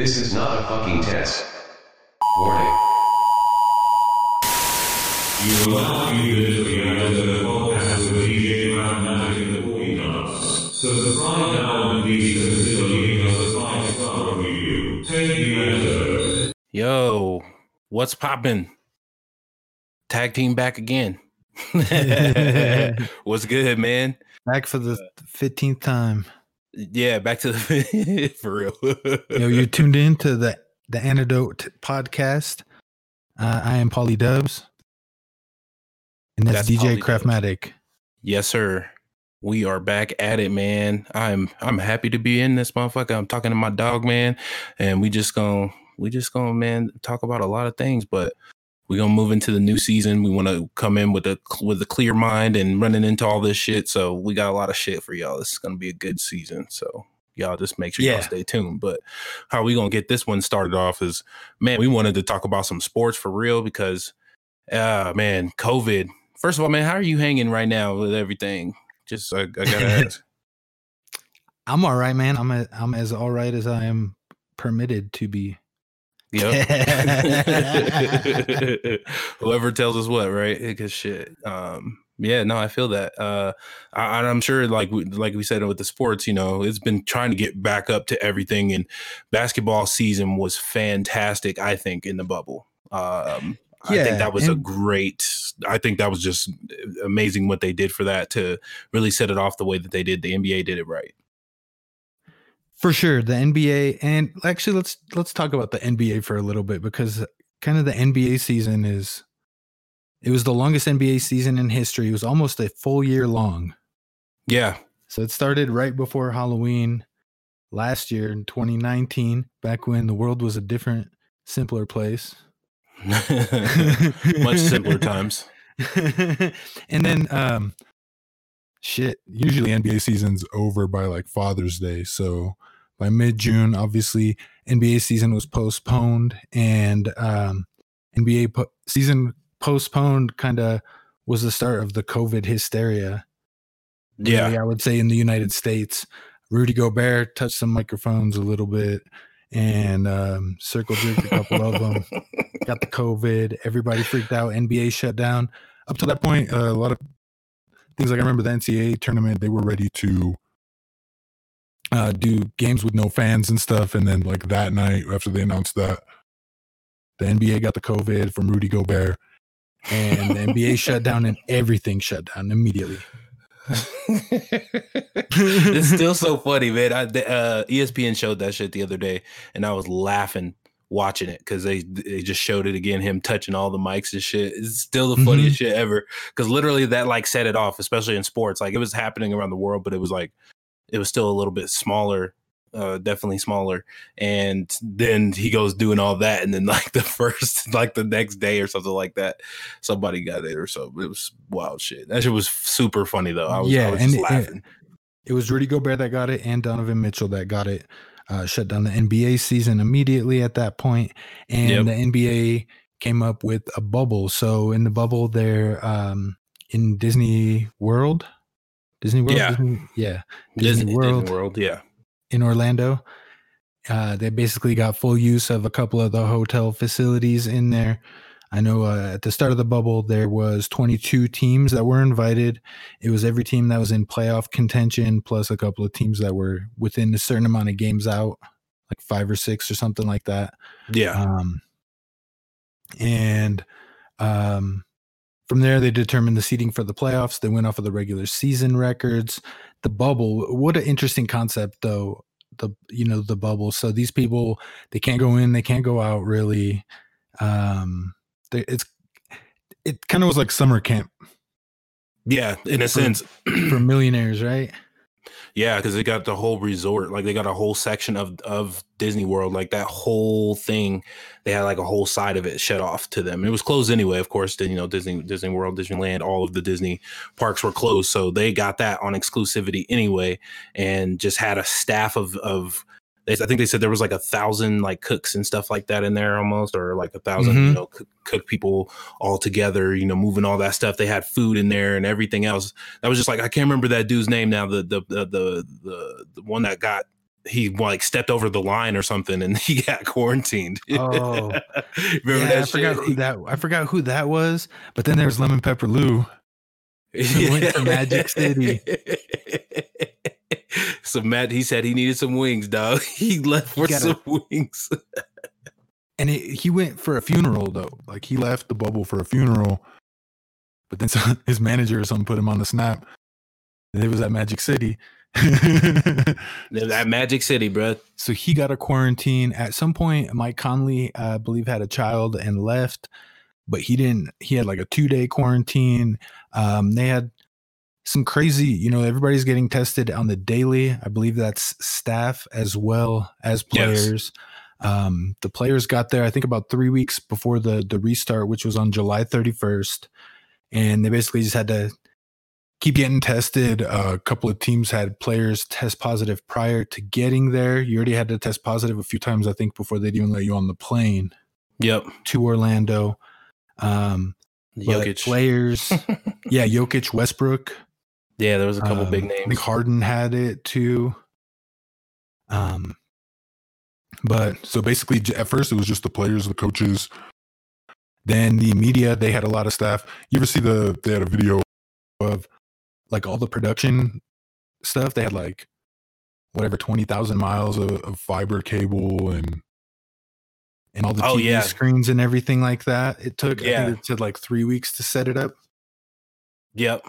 This is not a fucking test. Warning. You are now muted to the end of the podcast with DJ Craftmatic and the Paulie Dubz. Subscribe now and please consider leaving us a five-star review. Take the enter. Yo, what's poppin'? Tag team back again. what's good, man? Back for the fifteenth time. Yeah, back to the for real. Yo, you tuned in to the the Antidote podcast. Uh, I am Paulie Dubz, and that's, That's DJ Craftmatic. yes, sir. We are back at it, man. I'm I'm happy to be in this motherfucker. I'm talking to my dog, man, and we just gonna we just gonna man talk about a lot of things, but we gonna move into the new season. We want to come in with a with a clear mind and running into all this shit. So we got a lot of shit for y'all. This is gonna be a good season. So y'all just make sure y'all stay tuned. But how we gonna get this one started off is man, we wanted to talk about some sports for real because uh man, COVID. First of all, man, how are you hanging right now with everything? Just I, I gotta ask. I'm all right, man. I'm a, I'm as all right as I am permitted to be. Yep. Whoever tells us what, right? Because shit. Um, yeah, no, I feel that. Uh, I, I'm sure, like we, like we said with the sports, you know, it's been trying to get back up to everything, and basketball season was fantastic. I think in the bubble. Um, I think that was a great. I think that was just amazing what they did for that to really set it off the way that they did. The NBA did it right. For sure, the NBA and actually let's let's talk about the NBA for a little bit because kind of the NBA season is it was the longest NBA season in history. It was almost a full year long. Yeah, So it started right before Halloween last year in 2019, back when the world was a different, simpler place. much simpler times. and then um shit, usually NBA season's over by like Father's Day. So by mid June, obviously NBA season was postponed and um NBA po- season postponed kind of was the start of the COVID hysteria. Yeah. really, I would say in the United States. Rudy Gobert touched some microphones a little bit and um, circle jerked a couple of them. Got the COVID. Everybody freaked out. NBA shut down. Up to that point, uh, a lot of things like I remember the NCAA tournament, they were ready to uh, do games with no fans and stuff. And then, like that night, after they announced that, the NBA got the COVID from Rudy Gobert. And the NBA shut down and everything shut down immediately. it's still so funny, man. I, the, uh, ESPN showed that shit the other day, and I was laughing watching it because they they just showed it again. Him touching all the mics and shit. It's still the funniest shit ever. Because literally, that like set it off, especially in sports. Like it was happening around the world, but it was like it was still a little bit smaller. Uh, definitely smaller, and then he goes doing all that, and then like the first, like the next day or something like that, somebody got it or so. It was wild shit. That shit was super funny though. I was, Yeah, I was and just it- laughing. It was Rudy Gobert that got it and Donovan Mitchell that got it. Uh, shut down the NBA season immediately at that point, and Yep. the NBA came up with a bubble. So in the bubble, they're um, in Disney World, Disney World, Yeah. Disney, yeah, Disney, Disney Disney World. World, yeah. in Orlando. Uh, they basically got full use of a couple of the hotel facilities in there. I know uh, at the start of the bubble there was 22 teams that were invited. It was every team that was in playoff contention, plus a couple of teams that were within a certain amount of games out, like five or six or something like that. Yeah. Um, and um, from there, they determined the seating for the playoffs. They went off of the regular season records. The bubble, what an interesting concept, though. The you know the bubble. So these people they can't go in, they can't go out. Really, um, they, it's it kind of was like summer camp yeah, in a for- sense. for millionaires, right? Yeah, because they got the whole resort, like they got a whole section of of Disney World, like that whole thing. They had like a whole side of it shut off to them. It was closed anyway, of course. Then you know, Disney Disney World, Disneyland, all of the Disney parks were closed, so they got that on exclusivity anyway, and just had a staff of of. I think they said there was like a thousand like cooks and stuff like that in there almost, or like a 1000 you Mhm. know cook, cook people all together. You know, moving all that stuff. They had food in there and everything else that was just like I can't remember that dude's name now. The the the the the, the one that got he like stepped over the line or something and he got quarantined. Oh. remember yeah, that I forgot who that I forgot who that was. But then there's Lemon Pepper Lou. He went to Magic City. so Matt, he said he needed some wings, dog. He left for gotta- some wings. And it, he went for a funeral though. Like he left the bubble for a funeral. But then some, his manager or something put him on the snap. And it was at Magic City. that Magic City, bro. so he got a quarantine at some point mike conley uh, i believe had a child and left but he didn't he had like a two day quarantine um, they had some crazy you know everybody's getting tested on the daily i believe that's staff as well as Yes. players um, the players got there i think about three weeks before the the restart which was on july 31st and they basically just had to keep getting tested. Uh, a couple of teams had players test positive prior to getting there. You already had to test positive a few times, I think, before they'd even let you on the plane Yep. to Orlando. Um, Jokic. players, yeah, Jokic, Westbrook, yeah, there was a couple um, big I think names. Harden had it too. Um, but so basically, at first it was just the players, the coaches. Then the media, they had a lot of staff. You ever see the? They had a video of like all the production stuff. They had like whatever twenty thousand miles of, of fiber cable and and all the Oh, TV yeah. screens and everything like that. It took I Yeah. think it said like three weeks to set it up. Yep.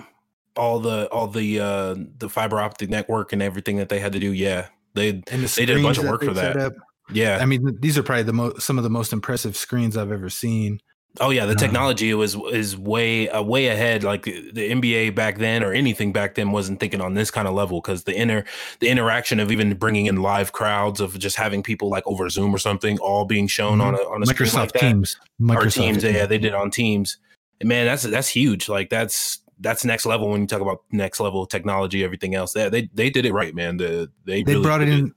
All the all the uh the fiber optic network and everything that they had to do. Yeah. They And the They did a bunch of work for that. up. yeah. I mean, these are probably the most some of the most impressive screens I've ever seen. Oh yeah, the Um, technology was is way uh, way ahead. Like the NBA back then, or anything back then, wasn't thinking on this kind of level because the inner the interaction of even bringing in live crowds of just having people like over Zoom or something, all being shown on a on a screen Mm-hmm. Microsoft like that. Teams. Or Microsoft Teams, yeah, they did on Teams. And man, that's that's huge. Like that's that's next level when you talk about next level technology, everything else. They they, they did it right, man. The, they They really brought it in.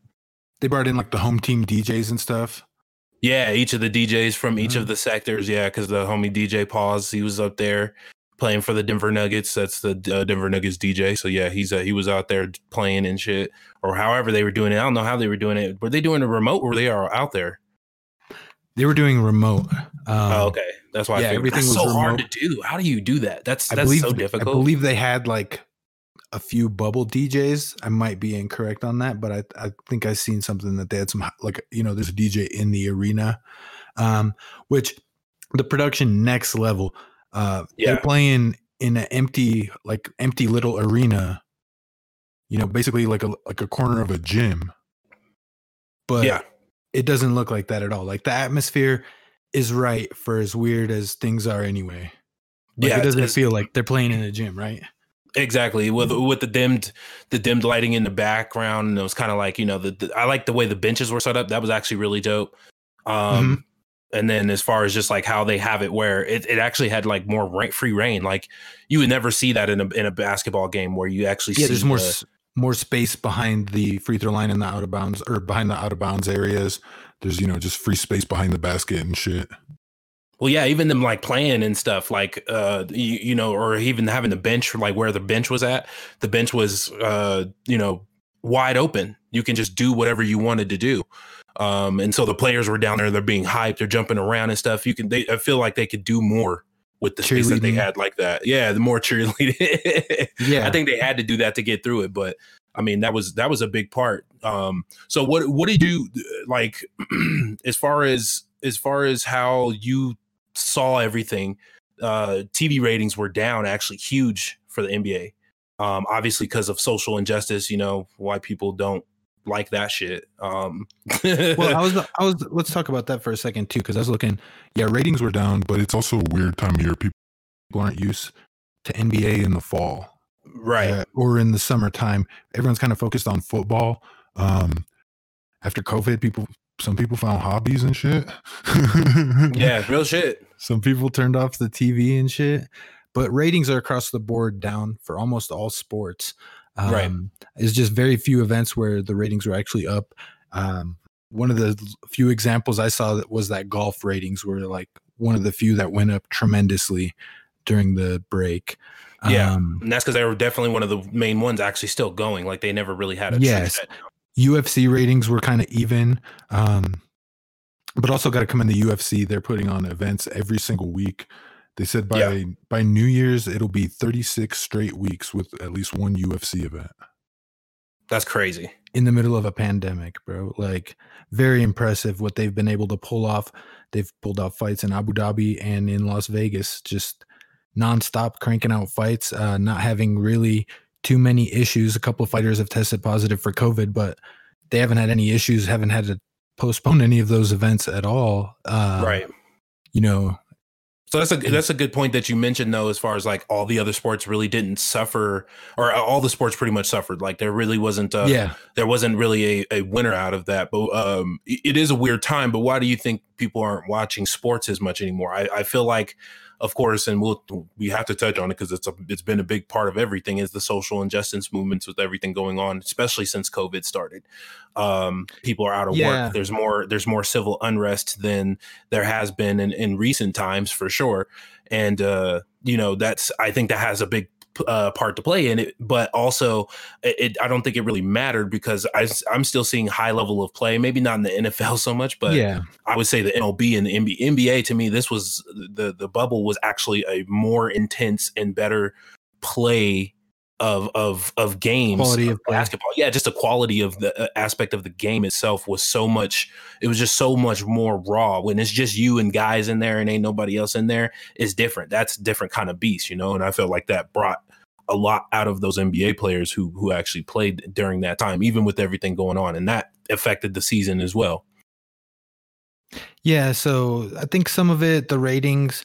They brought in like the home team DJs and stuff. Yeah, each of the DJs from each Mhm. of the sectors. Yeah, because the homie DJ Pause, he was up there playing for the Denver Nuggets. That's the uh, Denver Nuggets DJ. So yeah, he's uh, he was out there playing and shit, or however they were doing it. I don't know how they were doing it. Were they doing a remote, or they are out there? They were doing remote. Um, oh, okay, that's why. yeah, I figured. everything was so hard to do. How do you do that? That's I that's believe so difficult. I believe they had like a few bubble DJs. I might be incorrect on that, but I I think I seen something that they had some like you know there's a DJ in the arena, um, which the production next level. Uh, Yeah. they're playing in an empty like empty little arena. You know, basically like a like a corner of a gym. But yeah, it doesn't look like that at all. Like the atmosphere is right for as weird as things are anyway. Like, yeah. it doesn't feel like they're playing in a gym, right? Exactly with with the dimmed the dimmed lighting in the background, and it was kind of like you know the, the I like the way the benches were set up. That was actually really dope. Um, and then as far as just like how they have it, where it, it actually had like more ra- free reign. Like you would never see that in a in a basketball game where you actually Yeah, see there's more the- more space behind the free throw line and the out of bounds or behind the out of bounds areas. There's you know just free space behind the basket and shit. Well, yeah, even them like playing and stuff, like uh, you, you know, or even having the bench, like where the bench was at, the bench was, uh, you know, wide open. You can just do whatever you wanted to do. Um, and so the players were down there, they're being hyped, they're jumping around and stuff. You can, they, I feel like they could do more with the space that they had like that. Yeah, the more cheerleading. Yeah, I think they had to do that to get through it, but I mean that was that was a big part. Um, so what what did you like as far as as far as how you saw everything? Uh, TV ratings were down actually huge for the NBA. Um, obviously because of social injustice, you know why people don't like that shit. Um, well, I was I was let's talk about that for a second too because I was looking. Yeah, ratings were down, but it's also a weird time of year. People aren't used to NBA in the fall. right. uh, or in the summertime. Everyone's kind of focused on football. Um, after COVID, people, some people found hobbies and shit. Yeah, real shit. some people turned off the TV and shit. But ratings are across the board down for almost all sports. Um, Right. It's just very few events where the ratings were actually up. Um, one of the few examples I saw that was that golf ratings were like one of the few that went up tremendously during the break. Yeah. Um, And that's because they were definitely one of the main ones actually still going. Like they never really had a Yes. UFC ratings were kind of even. Um, but also got to come in the UFC. They're putting on events every single week. They said by Yeah. by New Year's it'll be 36 straight weeks with at least one UFC event That's crazy. in the middle of a pandemic, bro. Like very impressive what they've been able to pull off. They've pulled off fights in Abu Dhabi and in Las Vegas, just nonstop cranking out fights, uh, not having really too many issues. A couple of fighters have tested positive for COVID, but they haven't had any issues, haven't had to postpone any of those events at all. Uh, right. You know, So that's a that's a good point that you mentioned though, as far as like all the other sports really didn't suffer, or all the sports pretty much suffered. Like there really wasn't a, yeah. there wasn't really a, a winner out of that. But um, it is a weird time. But why do you think people aren't watching sports as much anymore? I, I feel like, of course, and we'll we have to touch on it because it's a it's been a big part of everything is the social injustice movements with everything going on, especially since COVID started. Um, people are out of Yeah. work. There's more there's more civil unrest than there has been in, in recent times for sure. And uh, you know that's I think that has a big uh, part to play in it, but also it, I don't think it really mattered because I, am still seeing high level of play. Maybe not in the NFL so much, but yeah. I would say the MLB and the NBA, NBA to me, this was the the bubble was actually a more intense and better play of of of games Quality of play. basketball. Yeah, just the quality of the uh, aspect of the game itself was so much. It was just so much more raw. When it's just you and guys in there and ain't nobody else in there, it's different. That's a different kind of beast, you know. And I felt like that brought a lot out of those NBA players who who actually played during that time, even with everything going on, and that affected the season as well. Yeah, so I think some of it, the ratings,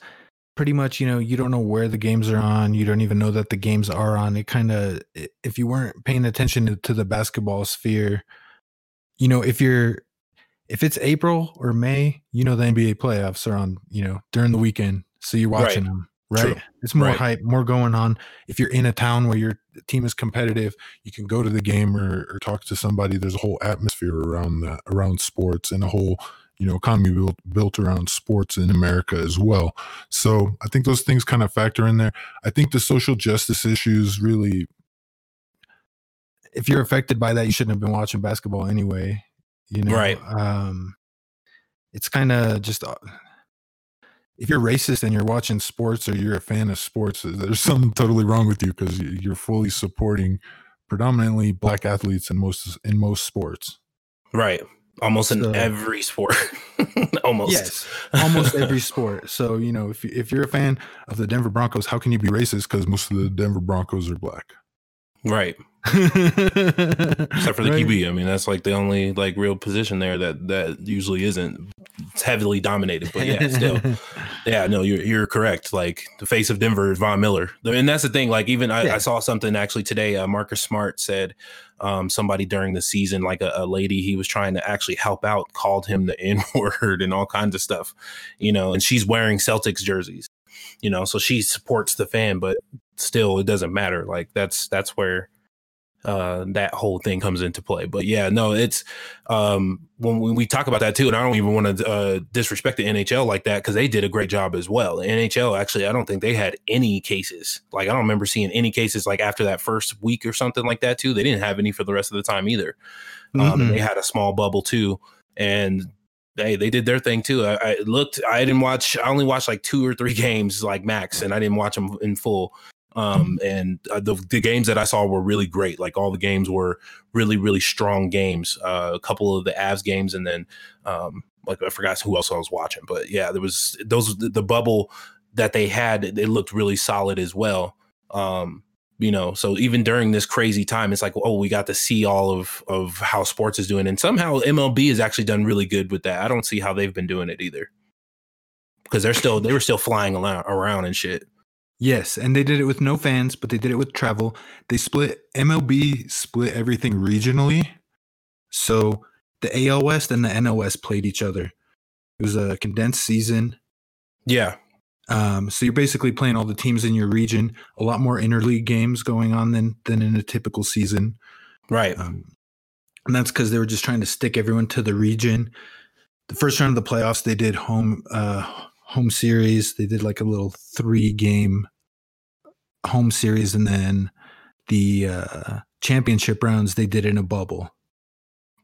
pretty much, you know, you don't know where the games are on. You don't even know that the games are on. It kind of, if you weren't paying attention to, to the basketball sphere, you know, if you're, if it's April or May, you know, the NBA playoffs are on, you know, during the weekend. So you're watching Right. them, right? True. It's more Right. hype, more going on. If you're in a town where your team is competitive, you can go to the game or, or talk to somebody. There's a whole atmosphere around that, around sports and a whole you know economy built built around sports in America as well. So I think those things kind of factor in there. I think the social justice issues really if you're affected by that you shouldn't have been watching basketball anyway, you know. Right. Um it's kind of just uh, if you're racist and you're watching sports or you're a fan of sports, there's something totally wrong with you because you're fully supporting predominantly black athletes in most in most sports. Right. Almost in every sport. Almost. Yes, almost every sport. So you know, if if you're a fan of the Denver Broncos, how can you be racist? Because most of the Denver Broncos are black. Right. Except for the QB. I mean, that's like the only like real position there that that usually isn't. It's heavily dominated, but yeah, still. Yeah, no, you're you're correct. Like the face of Denver is Von Miller, and that's the thing. Like even I, Yeah. I saw something actually today. Uh, Marcus Smart said um, somebody during the season, like a, a lady he was trying to actually help out, called him the N word and all kinds of stuff, you know. And she's wearing Celtics jerseys, you know, so she supports the fan, but still, it doesn't matter. Like that's that's where uh that whole thing comes into play but yeah no it's um when we, we talk about that too and i don't even want to uh disrespect the nhl like that because they did a great job as well the nhl actually i don't think they had any cases like i don't remember seeing any cases like after that first week or something like that too they didn't have any for the rest of the time either um and Mhm. they had a small bubble too and they they did their thing too I, I looked i didn't watch i only watched like two or three games like max and i didn't watch them in full um and uh, the, the games that i saw were really great like all the games were really really strong games uh, a couple of the avs games and then um like i forgot who else i was watching but yeah there was those the, the bubble that they had it looked really solid as well. Um you know so even during this crazy time it's like oh we got to see all of of how sports is doing and somehow mlb has actually done really good with that. I don't see how they've been doing it either. Because they're still they were still flying around, around and shit Yes, and they did it with no fans, but they did it with travel. They split MLB split everything regionally. So the AL West and the NL West played each other. It was a condensed season. yeah Um, so you're basically playing all the teams in your region. A lot more interleague games going on than than in a typical season. right Um, and that's because they were just trying to stick everyone to the region. The first round of the playoffs, they did home uh, home series. They did like a little three game home series, and then the uh, championship rounds they did in a bubble.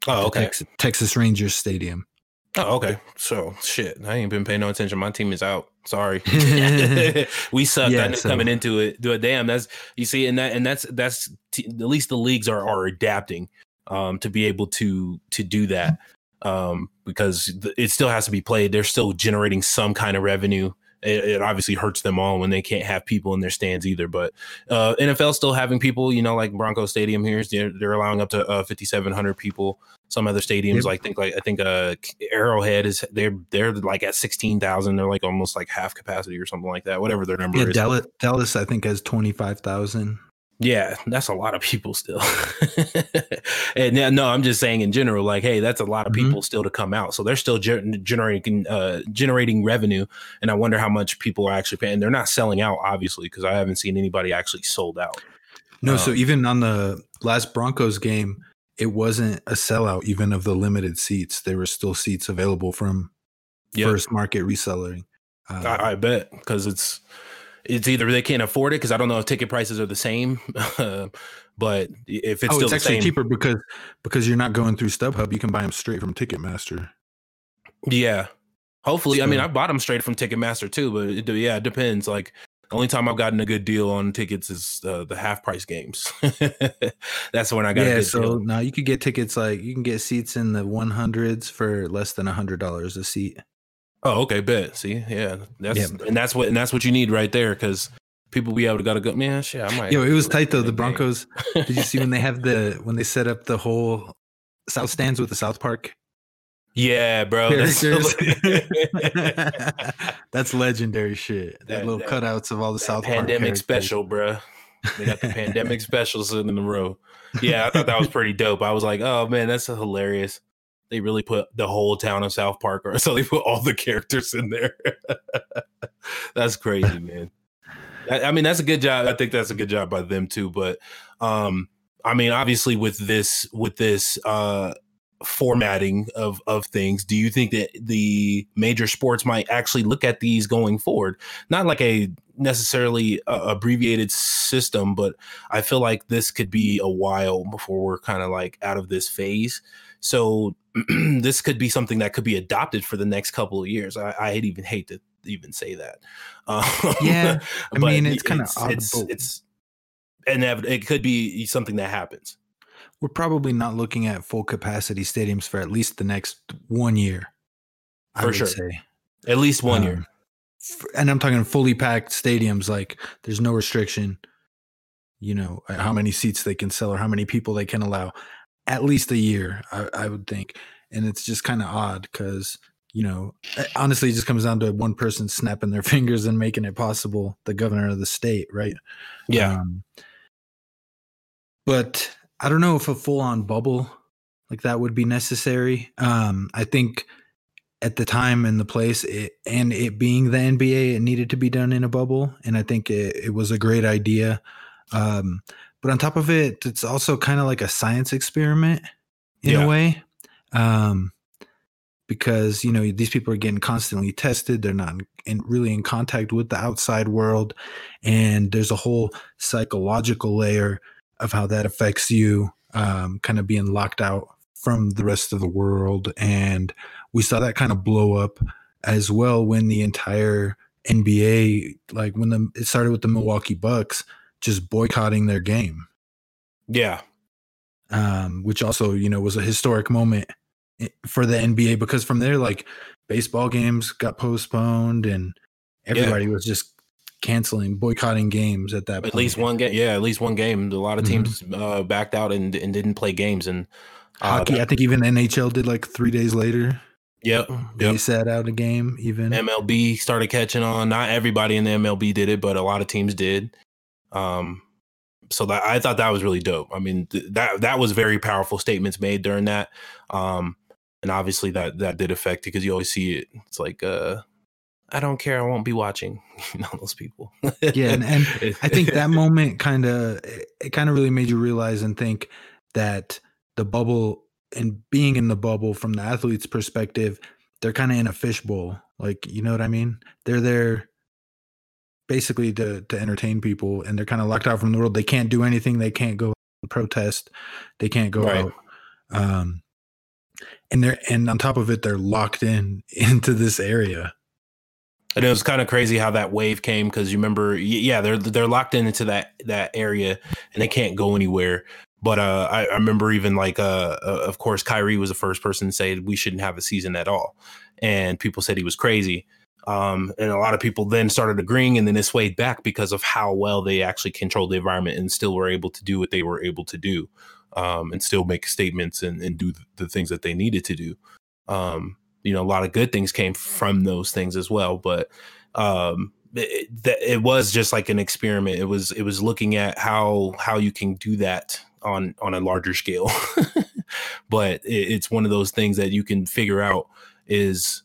Oh, okay. Texas, Texas Rangers Stadium. Oh, okay. So shit, I ain't been paying no attention. My team is out. Sorry, we sucked. Yeah, I knew so- coming into it. Do a damn. That's you see, and that and that's that's t- at least the leagues are are adapting um, to be able to to do that um, because th- it still has to be played. They're still generating some kind of revenue. It, it obviously hurts them all when they can't have people in their stands either. But uh, NFL still having people, you know, like Bronco Stadium here, they're, they're allowing up to uh, 5,700 people. Some other stadiums, Yep. like think like I think uh, Arrowhead is they're they're like at 16,000. They're like almost like half capacity or something like that. Whatever their number Yeah, is. Dallas, Dallas, I think has twenty five thousand. Yeah, that's a lot of people still. and yeah, no, I'm just saying in general, like, hey, that's a lot of Mhm. people still to come out. So they're still ger- generating uh, generating revenue, and I wonder how much people are actually paying. They're not selling out, obviously, because I haven't seen anybody actually sold out. No, so Um, even on the last Broncos game, it wasn't a sellout even of the limited seats. There were still seats available from Yep. first market reselling. Uh, I, I bet because it's it's either they can't afford it because I don't know if ticket prices are the same, but if it's oh, still it's actually same, cheaper because because you're not going through StubHub. You can buy them straight from Ticketmaster. Yeah. Hopefully, I mean, I bought them straight from Ticketmaster too, but it, yeah, it depends. Like, the only time I've gotten a good deal on tickets is uh, the half price games. That's when I got a yeah, so now you could get tickets like you can get seats in the 100s for less than a hundred dollars a seat. Oh, okay, bet. See, yeah, that's Yeah. and that's what and that's what you need right there because people be able to gotta go. Man, shit, I might. Yo, it was tight though. The Broncos. Did you see when they have the when they set up the whole South stands with the South Park yeah, bro. That's, characters? That's legendary shit. That, That- little that- cutouts of all the South Park pandemic characters. special, bro. They got the pandemic special sitting in the row. Yeah, I thought that was pretty dope. I was like, oh man, that's hilarious. They really put the whole town of South Park, or so they put all the characters in there. that's crazy, man. I, I mean, that's a good job. I think that's a good job by them too. But um, I mean, obviously, with this with this uh formatting of of things, do you think that the major sports might actually look at these going forward? Not like a necessarily uh, abbreviated system, but I feel like this could be a while before we're kind of like out of this phase. So this could be something that could be adopted for the next couple of years. I, I even hate to even say that. Um, Yeah, I mean, it's kinda it's, it's, it's inevitable. It could be something that happens. We're probably not looking at full capacity stadiums for at least the next one year. I For would sure. say. At least one year. Um, f- and I'm talking fully packed stadiums. Like there's no restriction, you know, uh, how many seats they can sell or how many people they can allow. At least a year, I, I would think. And it's just kind of odd because you know, uh, honestly, it just comes down to one person snapping their fingers and making it possible. The governor of the state, right? Yeah. Um, but I don't know if a full on bubble like that would be necessary. Um, I think at the time and the place, it, and it being the NBA, it needed to be done in a bubble, and I think it, it was a great idea. Um, but on top of it, it's also kind of like a science experiment in Yeah. a way. Um, because you know these people are getting constantly tested they're not in, really in contact with the outside world and there's a whole psychological layer of how that affects you um, kind of being locked out from the rest of the world and we saw that kind of blow up as well when the entire nba like when the it started with the milwaukee bucks just boycotting their game Yeah. um, which also you know was a historic moment for the NBA because from there like baseball games got postponed and everybody was just canceling boycotting games at that point. At point. least one game. Yeah. At least one game. A lot of Mhm. teams uh, backed out and, and didn't play games. And uh, hockey that- I think even NHL did like 3 days later Yep. they Yep. sat out a game even MLB started catching on. Not everybody in the MLB did it, but a lot of teams did. Um, so that I thought that was really dope. I mean, th- that that was very powerful statements made during that. Um, and obviously that that did affect it because you always see it. It's like, uh, I don't care. I won't be watching. You know those people. yeah and, and I think that moment kind of it kind of really made you realize and think that the bubble and being in the bubble from the athlete's perspective, they're kind of in a fishbowl. Like, you know what I mean? They're there basically to to entertain people and they're kind of locked out from the world. They can't do anything. They can't go protest. They can't go Right. out. Um and they're and on top of it, they're locked in into this area. And it was kind of crazy how that wave came because you remember, yeah, they're they're locked in into that that area and they can't go anywhere. But uh, I, I remember even like, uh, uh, of course, Kyrie was the first person to say we shouldn't have a season at all, and people said he was crazy. Um, and a lot of people then started agreeing, and then it swayed back because of how well they actually controlled the environment and still were able to do what they were able to do, um, and still make statements and, and do the things that they needed to do. Um, you know, a lot of good things came from those things as well, but um, it, it, was just like an experiment. It was it was looking at how how you can do that on on a larger scale, but it, it's one of those things that you can figure out is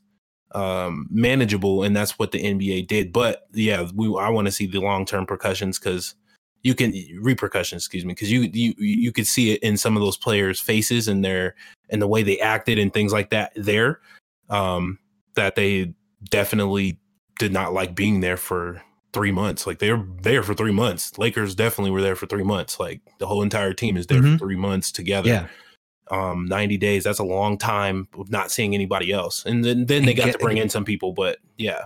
um manageable and that's what the NBA did. But yeah we I want to see the long-term percussions cuz you can repercussions excuse me cuz you you you could see it in some of those players faces and their and the way they acted and things like that there um that they definitely did not like being there for 3 months. Like they were there for 3 months. Lakers definitely were there for 3 months. Like the whole entire team is there Mhm. for 3 months together. Yeah, um 90 days that's a long time of not seeing anybody else and then then they got to bring in some people but yeah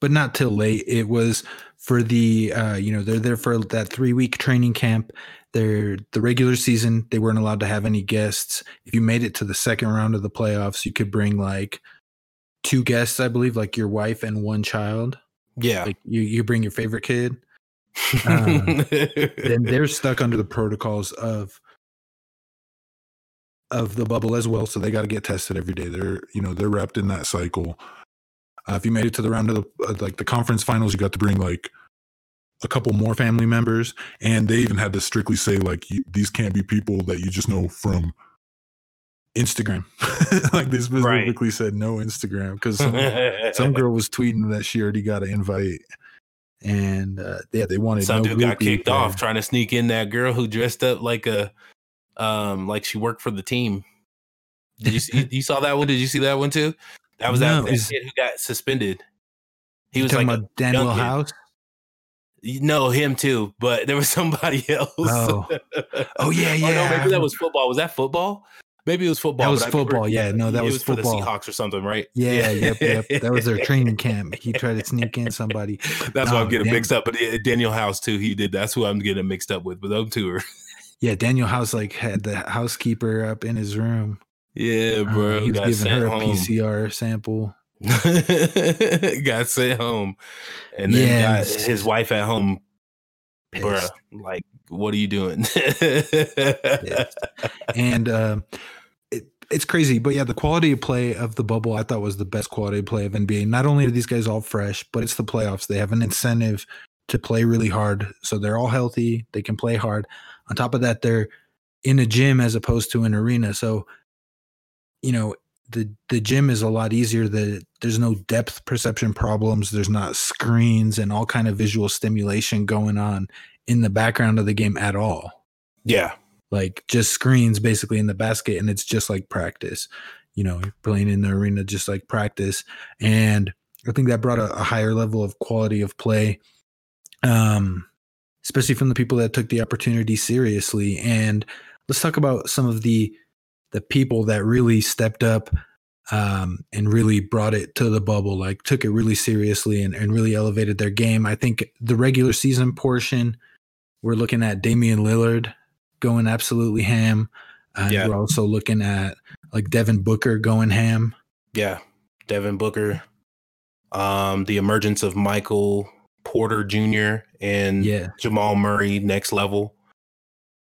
but not till late. It was for the uh, you know they're there for that three week training camp. They're the regular season. They weren't allowed to have any guests. If you made it to the second round of the playoffs, you could bring like two guests, I believe, like your wife and one child. yeah Like you, you bring your favorite kid. um, then they're stuck under the protocols of of the bubble as well so they got to get tested every day. They're you know they're wrapped in that cycle. Uh, if you made it to the round of the uh, like the conference finals you got to bring like a couple more family members and they even had to strictly say like you, these can't be people that you just know from instagram. Like they specifically said no instagram because some, some girl was tweeting that she already got an invite and uh, yeah they wanted some no dude got kicked off trying to sneak in that girl who dressed up like a um like she worked for the team did you see you saw that one did you see that one too that was No, that, kid who got suspended he was talking like a- about Danuel. House. no him too but there was somebody else Oh. Oh yeah, Oh, yeah. no, maybe that was football. Was that football? Maybe it was football. That was but I remember- football, yeah. No, that it was for the football. Seahawks or something, right? Yeah, yep, yep. That was their training camp. He tried to sneak in somebody. That's why I'm getting Dan- mixed up. But Danuel House too. He did. That's who I'm getting mixed up with. But them two are. Yeah, Danuel House like had the housekeeper up in his room. Yeah, Uh, bro. he was got giving her a home. PCR sample. got sent home, and then Yeah, got his wife at home. Pissed. like, what are you doing? and uh, it, it's crazy. But yeah, the quality of play of the bubble I thought was the best quality of play of NBA. Not only are these guys all fresh, but it's the playoffs. They have an incentive to play really hard, so they're all healthy. They can play hard. On top of that, they're in a gym as opposed to an arena. So, you know, the the gym is a lot easier. The there's no depth perception problems. There's not screens and all kind of visual stimulation going on in the background of the game at all yeah, like just screens basically in the basket and it's just like practice you know playing in the arena just like practice and i think that brought a, a higher level of quality of play um especially from the people that took the opportunity seriously and let's talk about some of the the people that really stepped up um, and really brought it to the bubble, like took it really seriously and, and really elevated their game. I think the regular season portion, we're looking at Damian Lillard going absolutely ham. And Yeah. we're also looking at like Devin Booker going ham. yeah. Devin Booker, um, the emergence of Michael Porter Jr. and Yeah. Jamal Murray next level.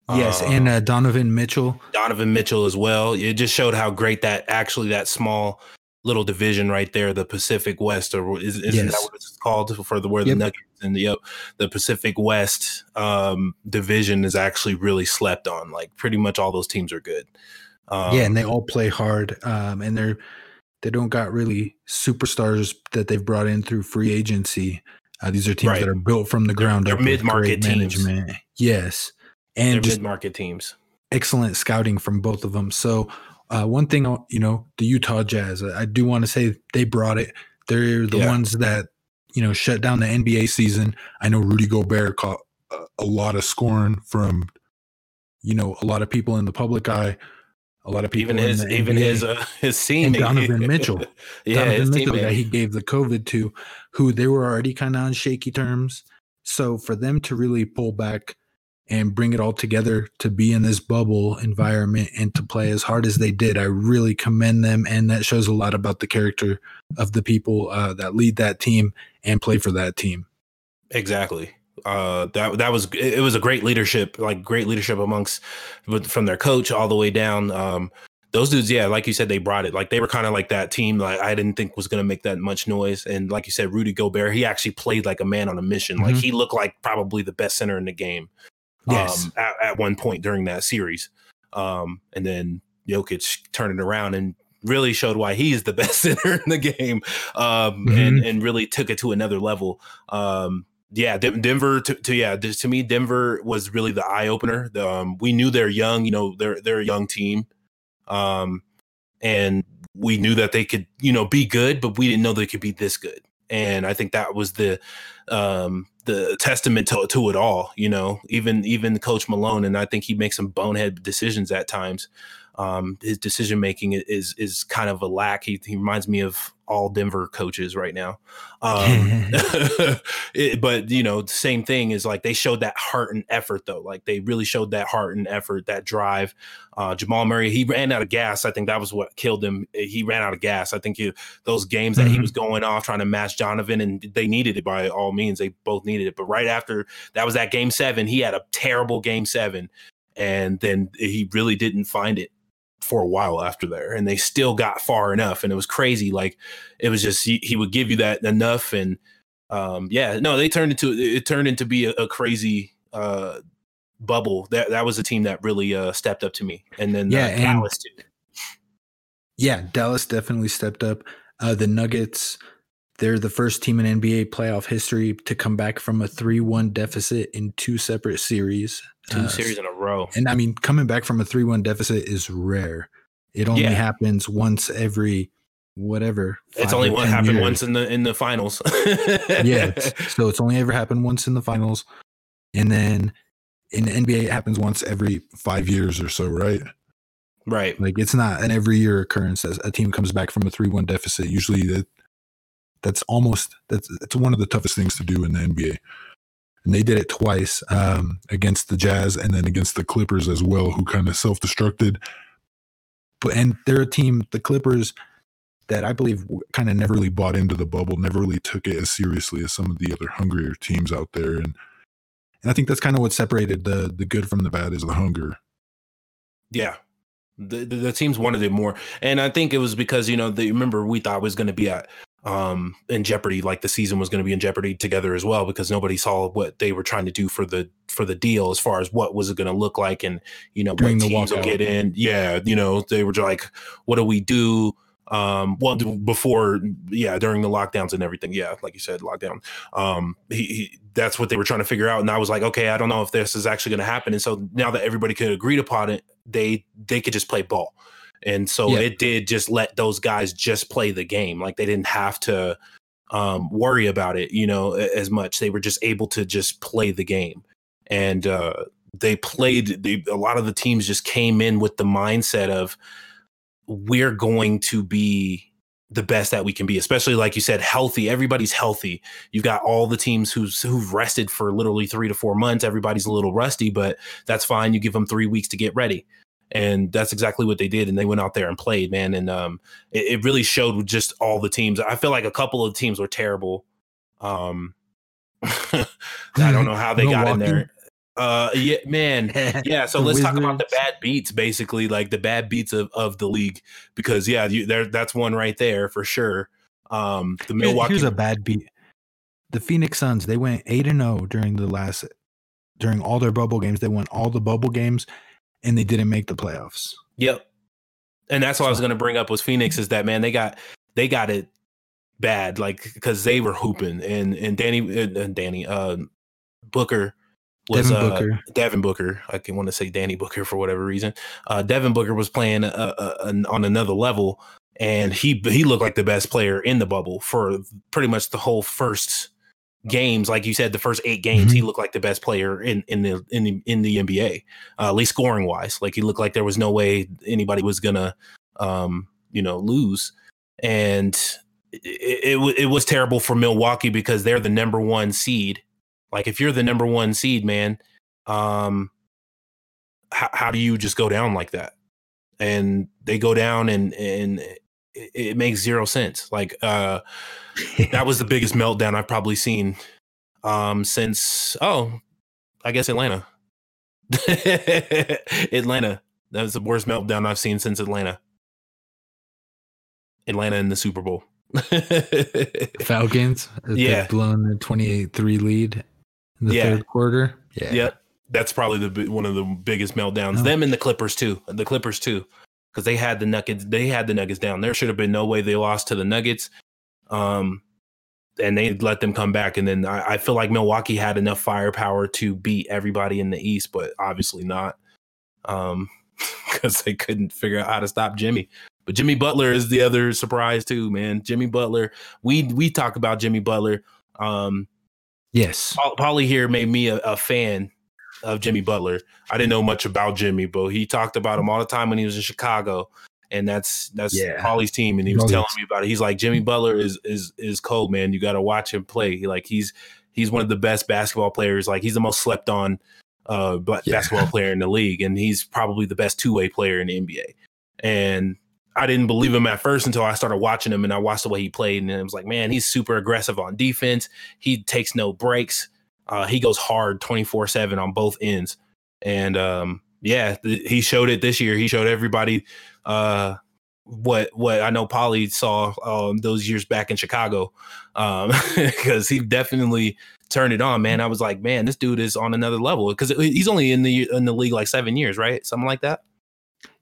Yes. Uh, and uh, Donovan Mitchell. Donovan Mitchell as well. It just showed how great that actually that small little division right there, the Pacific West, or is, isn't Yes. that what it's called for the where Yep. the Nuggets and the yep, the Pacific West um, division is actually really slept on. Like pretty much all those teams are good. Um, yeah. And they all play hard. Um, and they're, they don't got really superstars that they've brought in through free agency. Uh, these are teams Right. that are built from the ground they're up. with mid-market great teams. management. Yes. And mid market teams. excellent scouting from both of them. So, uh, one thing, you know, the Utah Jazz, I do want to say they brought it. They're the Yeah. ones that, you know, shut down the NBA season. I know Rudy Gobert caught a, a lot of scorn from, you know, a lot of people in the public eye. A lot of people, even his even NBA his uh, his team, and Donovan Mitchell. yeah, Donovan Mitchell, the guy he gave the COVID to, who they were already kind of on shaky terms. So for them to really pull back and bring it all together to be in this bubble environment and to play as hard as they did, I really commend them. And that shows a lot about the character of the people uh, that lead that team and play for that team. Exactly. Uh, that that was it was a great leadership, like great leadership amongst from their coach all the way down. Um, those dudes, yeah, like you said, they brought it. Like they were kind of like that team. Like I didn't think was going to make that much noise. And like you said, Rudy Gobert, he actually played like a man on a mission. Like Mhm. he looked like probably the best center in the game. Yes. Um, at, at one point during that series, um, and then Jokic turned it around and really showed why he's the best center in the game, um, and and really took it to another level. Um, yeah, Denver to, to yeah to me Denver was really the eye opener. Um, we knew they're young, you know, they're they're a young team, um, and we knew that they could you know be good, but we didn't know they could be this good. And I think that was the um, the testament to, to it all. You know, even even Coach Malone, and I think he makes some bonehead decisions at times. Um, his decision making is is kind of a lack. He, he reminds me of all Denver coaches right now. Um, it- but you know, the same thing is like they showed that heart and effort though. Like they really showed that heart and effort, that drive. Uh, Jamal Murray, he ran out of gas. I think that was what killed him. He ran out of gas. I think he, those games that he Mhm. was going off trying to match Donovan, and they needed it by all means. They both needed it. But right after that was that game seven, he had a terrible game seven, and then he really didn't find it for a while after there and they still got far enough and it was crazy like it was just he, he would give you that enough and um yeah no they turned into it turned into be a, a crazy uh bubble that that was a team that really uh stepped up to me and then Yeah, uh, and- Dallas too Yeah, Dallas definitely stepped up. Uh, the Nuggets, they're the first team in NBA playoff history to come back from a 3 1 deficit in two separate series. two Uh, series in a row And I mean, coming back from a 3 1 deficit is rare. It only Yeah. happens once every whatever. it's only what happened years. once in the in the finals yeah. it's- so it's only ever happened once in the finals. And then in the NBA, it happens once every five years or so, right? right Like it's not an every year occurrence as a team comes back from a 3 1 deficit. Usually that that's almost that's it's one of the toughest things to do in the NBA. And they did it twice um, against the Jazz and then against the Clippers as well, who kind of self destructed. But and they're a team, the Clippers, that I believe kind of never really bought into the bubble, never really took it as seriously as some of the other hungrier teams out there. And and I think that's kind of what separated the the good from the bad is the hunger. Yeah. The, the, the teams wanted it more. And I think it was because, you know, they remember we thought it was going to be at um in jeopardy like the season was going to be in jeopardy together as well because nobody saw what they were trying to do for the for the deal as far as what was it going to look like and you know During what the teams will get in. Yeah you know they were like what do we do? Um well before yeah during the lockdowns and everything. Yeah like you said lockdown. Um he, he that's what they were trying to figure out and i was like okay i don't know if this is actually going to happen. And so now that everybody could agree upon it they they could just play ball and so Yeah. it did just let those guys just play the game like they didn't have to um worry about it you know as much they were just able to just play the game and uh they played they, a lot of the teams just came in with the mindset of we're going to be the best that we can be, especially like you said, healthy. Everybody's healthy. You've got all the teams who's who've rested for literally three to four months. Everybody's a little rusty, but that's fine. You give them three weeks to get ready. And that's exactly what they did. And they went out there and played, man. And um it, it really showed with just all the teams. I feel like a couple of teams were terrible. Um I don't know how they got in there. Uh yeah, man. Yeah, so let's talk about the bad beats, basically, like the bad beats of, of the league, because yeah, you, there that's one right there for sure. Um, the Milwaukee, Here's a bad beat. The Phoenix Suns, they went 8 and 0 during the last during all their bubble games. They won all the bubble games and they didn't make the playoffs. yep, and that's what I was going to bring up was Phoenix is that man they got they got it bad, like because they were hooping and and Danny and, Danny uh, Booker was Devin uh, Booker. Devin Booker. I can want to say Danny Booker for whatever reason. Uh, Devin Booker was playing uh, uh, on another level, and he he looked like the best player in the bubble for pretty much the whole first games, like you said, the first eight games, he Mhm. looked like the best player in in the in the in the NBA, uh, at least scoring wise. Like he looked like there was no way anybody was gonna, um, you know, lose. And it, it, it was terrible for Milwaukee because they're the number one seed. Like if you're the number one seed, man, um, how, how do you just go down like that? And they go down and and it, it makes zero sense. Like uh that was the biggest meltdown I've probably seen um since oh, I guess Atlanta. Atlanta. That was the worst meltdown I've seen since Atlanta. Atlanta in the Super Bowl. Falcons. uh, Yeah. blown the 28-3 lead in the Yeah. third quarter. Yeah. Yep. That's probably the one of the biggest meltdowns. Oh. Them and the Clippers too. The Clippers too, because they had the Nuggets. They had the Nuggets down. There should have been no way they lost to the Nuggets. Um, and they let them come back. And then I, I feel like Milwaukee had enough firepower to beat everybody in the East, but obviously not, um, because they couldn't figure out how to stop Jimmy. But Jimmy Butler is the other surprise too, man. Jimmy Butler. We we talk about Jimmy Butler. Um, Yes. Paulie here made me a, a fan of Jimmy Butler. I didn't know much about Jimmy, but he talked about him all the time when he was in Chicago, and that's that's Yeah. Paulie's team. And he was telling me about it. He's like Jimmy Butler is is is cold, man. You got to watch him play. He, like he's he's one of the best basketball players. Like he's the most slept on uh ba- Yeah. basketball player in the league, and he's probably the best two way player in the NBA. And I didn't believe him at first until I started watching him and I watched the way he played, and it was like, man, he's super aggressive on defense. He takes no breaks. Uh, he goes hard 24 7 on both ends. And um, yeah, th- he showed it this year. He showed everybody uh, what what I know Paulie saw um, those years back in Chicago because he definitely turned it on, man. I was like, man, this dude is on another level because he's only in the in the league like seven years, right? Something like that.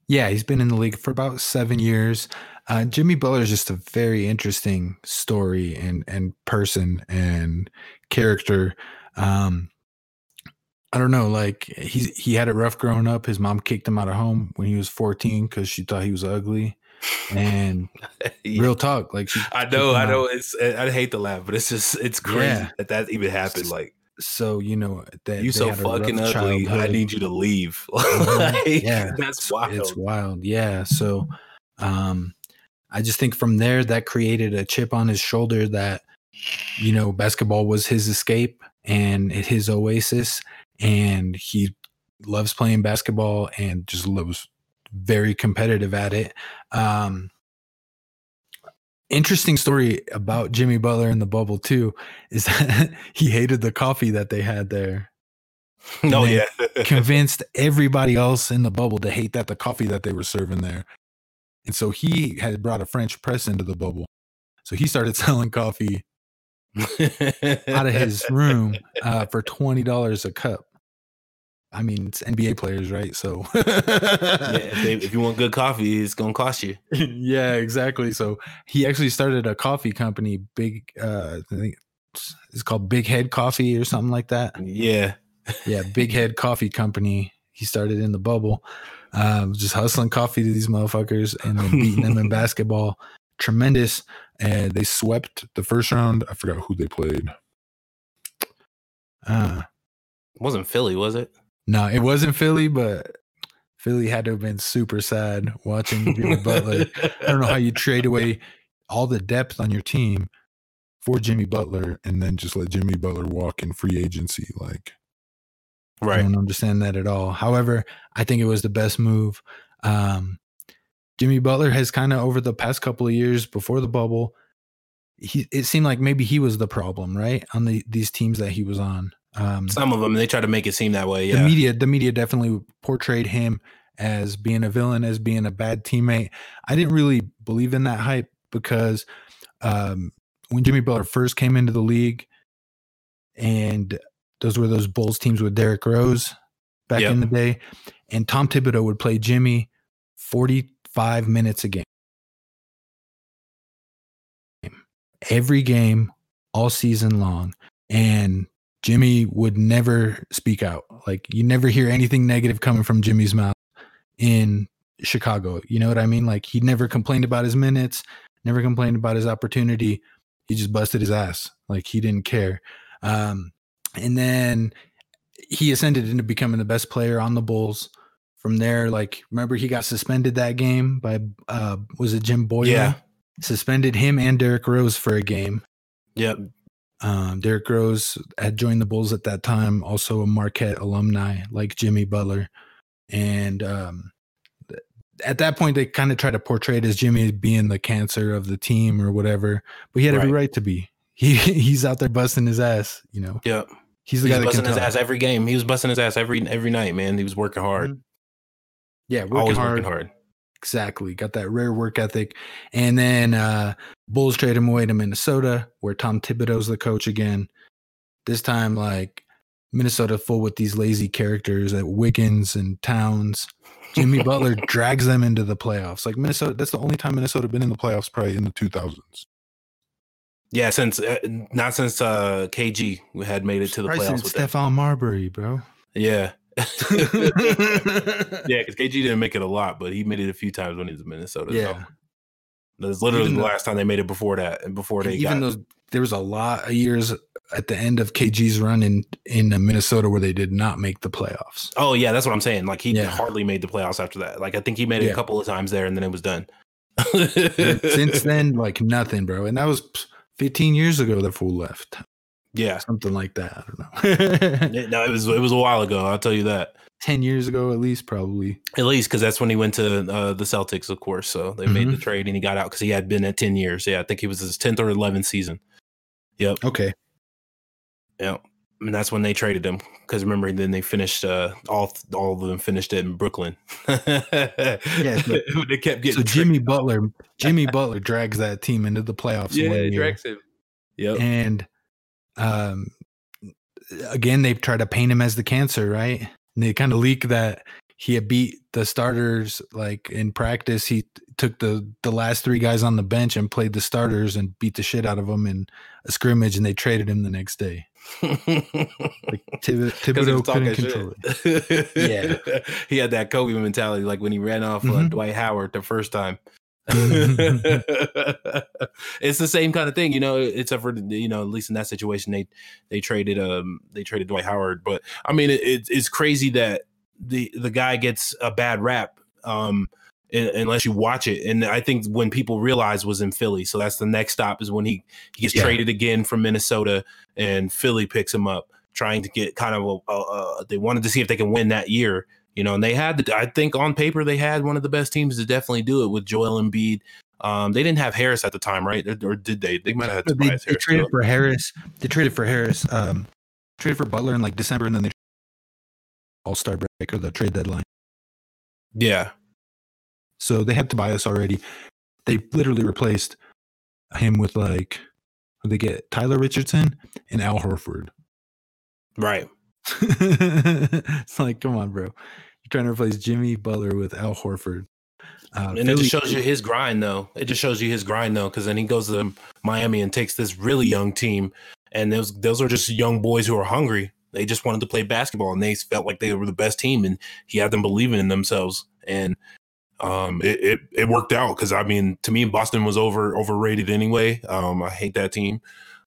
Yeah, he's been in the league for about seven years. Uh, Jimmy Butler is just a very interesting story and and person and character. Um, I don't know, like he he had it rough growing up. His mom kicked him out of home when he was fourteen because she thought he was ugly. And real talk, like she I know, I out. know. It's I hate to laugh, but it's just it's crazy Yeah. that that even happened. Like So you know that you so had a rough fucking ugly. I need you to leave. Mhm. Like, yeah that's wild. it's wild yeah so um i just think from there that created a chip on his shoulder that you know basketball was his escape and his oasis and he loves playing basketball and just loves very competitive at it um interesting story about jimmy butler in the bubble too is that he hated the coffee that they had there no, then yeah. convinced everybody else in the bubble to hate that the coffee that they were serving there. And so he had brought a French press into the bubble. So he started selling coffee out of his room uh, for twenty dollars a cup. I mean, it's NBA players, right? So yeah, if, they, if you want good coffee, it's gonna cost you. yeah, exactly. So he actually started a coffee company, big. Uh, I think it's, called Big Head Coffee or something like that. Yeah, yeah, Big Head Coffee Company. He started in the bubble, um, just hustling coffee to these motherfuckers and then beating them in basketball. Tremendous. And they swept the first round. I forgot who they played. Uh, it wasn't Philly, was it? no, it wasn't Philly, but Philly had to have been super sad watching Jimmy Butler. I don't know how you trade away all the depth on your team for Jimmy Butler and then just let Jimmy Butler walk in free agency. Like, right. I don't understand that at all. However, I think it was the best move. Um, Jimmy Butler has kind of over the past couple of years before the bubble, he it seemed like maybe he was the problem, right? On the these teams that he was on. Um, Some of them they try to make it seem that way. Yeah. the media the media definitely portrayed him as being a villain, as being a bad teammate. I didn't really believe in that hype because um, when Jimmy Butler first came into the league, and those were those Bulls teams with Derrick Rose back Yep. in the day, and Tom Thibodeau would play Jimmy forty five minutes a game, every game, all season long, and Jimmy would never speak out. Like you never hear anything negative coming from Jimmy's mouth in Chicago. You know what I mean? Like he never complained about his minutes, never complained about his opportunity. He just busted his ass. Like he didn't care. Um, and then he ascended into becoming the best player on the Bulls. From there, like remember he got suspended that game by uh was it Jim Boylan? Yeah. Suspended him and Derrick Rose for a game. Yep. Um, Derrick Rose had joined the Bulls at that time, also a Marquette alumni like Jimmy Butler. And um, th- at that point, they kind of tried to portray it as Jimmy being the cancer of the team or whatever, but he had every Right. right to be. He he's out there busting his ass, you know. Yep. He's the He guy was that busting his ass every game. He was busting his ass every every night, man. He was working hard. Mhm. Yeah, working Always hard. working hard. Exactly. Got that rare work ethic. And then uh Bulls trade him away to Minnesota, where Tom Thibodeau's the coach again. This time, like Minnesota full with these lazy characters at Wiggins and Towns. Jimmy Butler drags them into the playoffs. Like Minnesota, that's the only time Minnesota been in the playoffs probably in the 2000s. Yeah, since uh, not since uh KG had made it to the Probably playoffs since. Stephon Marbury, bro. Yeah. yeah, because KG didn't make it a lot, but he made it a few times when he was in Minnesota. Yeah. So. That's literally Even the last time they made it before that, and before they even got though there was a lot of years at the end of KG's run in in Minnesota where they did not make the playoffs. Oh yeah, that's what I'm saying. Like he Yeah. hardly made the playoffs after that. Like I think he made it Yeah. a couple of times there, and then it was done. Since then, like nothing, bro. And that was 15 years ago. The fool left, yeah, something like that. I don't know. It- no, it was it was a while ago. I'll tell you that. 10 years ago, at least, probably. At least because that's when he went to uh, the Celtics, of course. So they made Mm-hmm. the trade and he got out because he had been at ten years. Yeah, I think he was his tenth or eleventh season. Yep, Okay. yep. And that's when they traded him because remember then they finished uh, all all of them finished it in Brooklyn. yeah, so- they kept getting So Jimmy Butler, Jimmy Butler drags that team into the playoffs. yeah, one year. drags him. Yep. And um, again, they try to paint him as the cancer, right? And they kind of leak that he had beat the starters like in practice. He took the the last three guys on the bench and played the starters and beat the shit out of them in a scrimmage, and they traded him the next day. Like Thib- 'Cause he Thibodeau was talking couldn't control it. shit. Yeah. he had that Kobe mentality, like when he ran off uh, Mhm. Dwight Howard the first time. It's the same kind of thing, you know. Except for you know, at least in that situation, they they traded um they traded Dwight Howard. But I mean, it, it, it's crazy that the the guy gets a bad rap. Um, un- unless you watch it. And I think when people realize was in Philly, so that's the next stop is when he he gets Yeah. traded again from Minnesota, and Philly picks him up, trying to get kind of a, a, a they wanted to see if they can win that year, you know. And they had, the, I think, on paper they had one of the best teams to definitely do it with Joel Embiid. Um, they didn't have Harris at the time, right? Or did they? They might have had They, Tobias they traded too. for Harris. They traded for Harris. Um, traded for Butler in like December, and then they All Star break or the trade deadline. Yeah, So they had Tobias already. They literally replaced him with like they get Tyler Richardson and Al Horford. right. it's like, come on, bro. Trying to replace Jimmy Butler with Al Horford. Uh, And it just shows you his grind, though. It just shows you his grind, though, because then he goes to Miami and takes this really young team, and those those are just young boys who are hungry. They just wanted to play basketball, and they felt like they were the best team, and he had them believing in themselves, and um, it it, it worked out. Because I mean, to me, Boston was over overrated anyway. Um, I hate that team.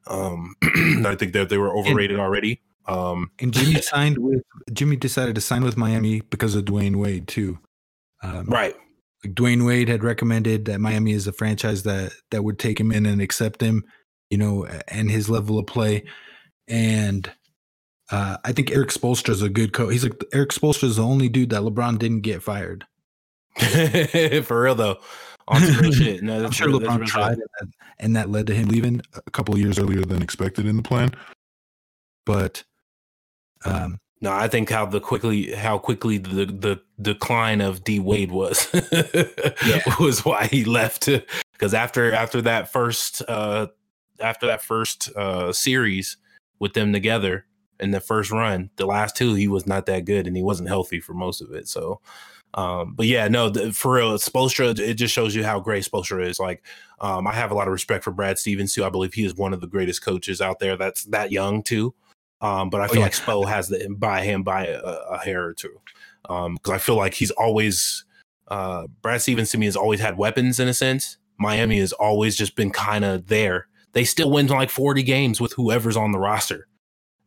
Um, I think that they were overrated already. Um, and Jimmy signed with Jimmy decided to sign with Miami because of Dwyane Wade too. Um, right. like Dwyane Wade had recommended that Miami is a franchise that that would take him in and accept him, you know, and his level of play. And uh, I think Erik Spoelstra is a good coach. He's like Erik Spoelstra is the only dude that LeBron didn't get fired. For real though, on some shit. No, I'm sure LeBron tried, and that, and that led to him leaving a couple of years earlier than expected in the plan. But um, No, I think how the quickly how quickly the the decline of D Wade was was why he left. Because after after that first uh after that first uh series with them together in the first run, the last two he was not that good and he wasn't healthy for most of it. So um but yeah, no, the, for real, Spoelstra, it just shows you how great Spoelstra is. Like, um, I have a lot of respect for Brad Stevens too. I believe he is one of the greatest coaches out there. That's that young too. Um, but I feel yeah. like Spo has the by him by a, a hair or two. Um, because I feel like he's always uh Brad Stevens to me has always had weapons in a sense. Miami has always just been kind of there. They still win like 40 games with whoever's on the roster.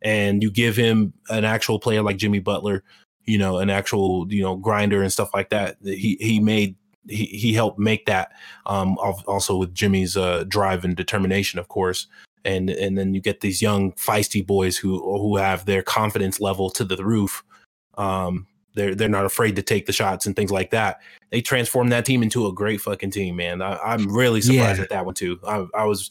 and you give him an actual player like Jimmy Butler, you know, an actual you know grinder and stuff like that. He he made he he helped make that um also with Jimmy's uh drive and determination, of course. And and then you get these young feisty boys who who have their confidence level to the roof. Um, they're they're not afraid to take the shots and things like that. They transformed that team into a great fucking team, man. I, I'm really surprised Yeah. at that one too. I, I was,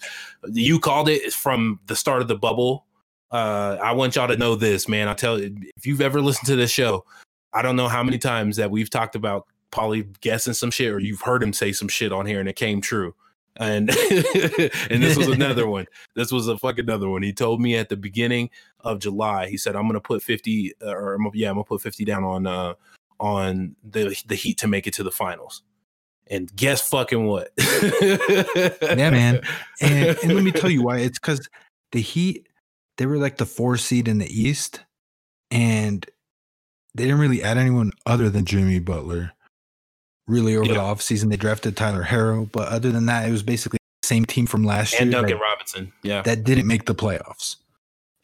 you called it from the start of the bubble. Uh, I want y'all to know this, man. I tell you, if you've ever listened to this show, I don't know how many times that we've talked about Paulie guessing some shit, or you've heard him say some shit on here, and it came true. And and this was another one. This was a fucking another one. He told me at the beginning of July. He said, "I'm gonna put 50, uh, or I'm yeah, I'm gonna put 50 down on uh on the the Heat to make it to the finals." And guess fucking what? Yeah, man. And, and let me tell you why. It's because the Heat, they were like the four seed in the East, and they didn't really add anyone other than Jimmy Butler. Really, over Yeah. the offseason, they drafted Tyler Herro, but other than that, it was basically the same team from last and year And Duncan that, Robinson. Yeah. that didn't make the playoffs.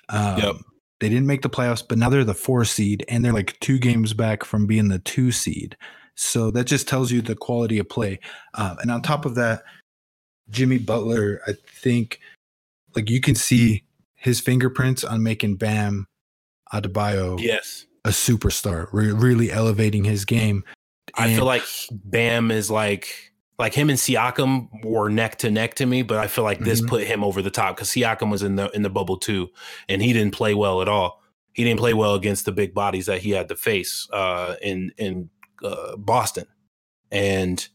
Um, Yep. They didn't make the playoffs, but now they're the four seed, and they're like two games back from being the two seed. So that just tells you the quality of play. Um, and on top of that, Jimmy Butler, I think, like you can see his fingerprints on making Bam Adebayo yes. a superstar, re- really elevating his game. I feel like Bam is like like him and Siakam were neck to neck to me, but I feel like this Mhm. put him over the top because Siakam was in the in the bubble too, and he didn't play well at all. He didn't play well against the big bodies that he had to face uh, in in uh, Boston, and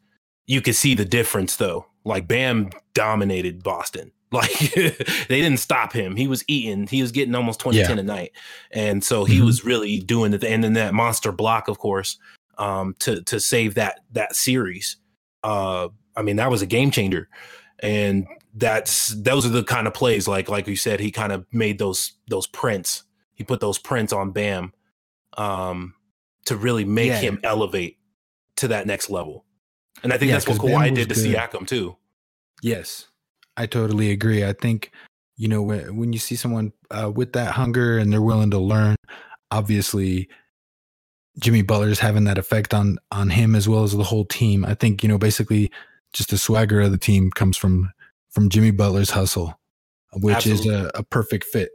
you could see the difference though. Like Bam dominated Boston. Like they didn't stop him. He was eating. He was getting almost 20 Yeah. 10 a night. And so he Mhm. was really doing it. and then that monster block, of course, um, to to save that that series. Uh, I mean, that was a game changer. And that's those are the kind of plays like like you said, he kind of made those those prints. He put those prints on Bam um to really make Yeah. him elevate to that next level. And I think Yeah, that's what Kawhi did to good. Siakam too. Yes, I totally agree. I think you know when when you see someone uh, with that hunger and they're willing to learn, obviously Jimmy Butler's having that effect on on him as well as the whole team. I think you know basically just the swagger of the team comes from from Jimmy Butler's hustle, which is a, a perfect fit.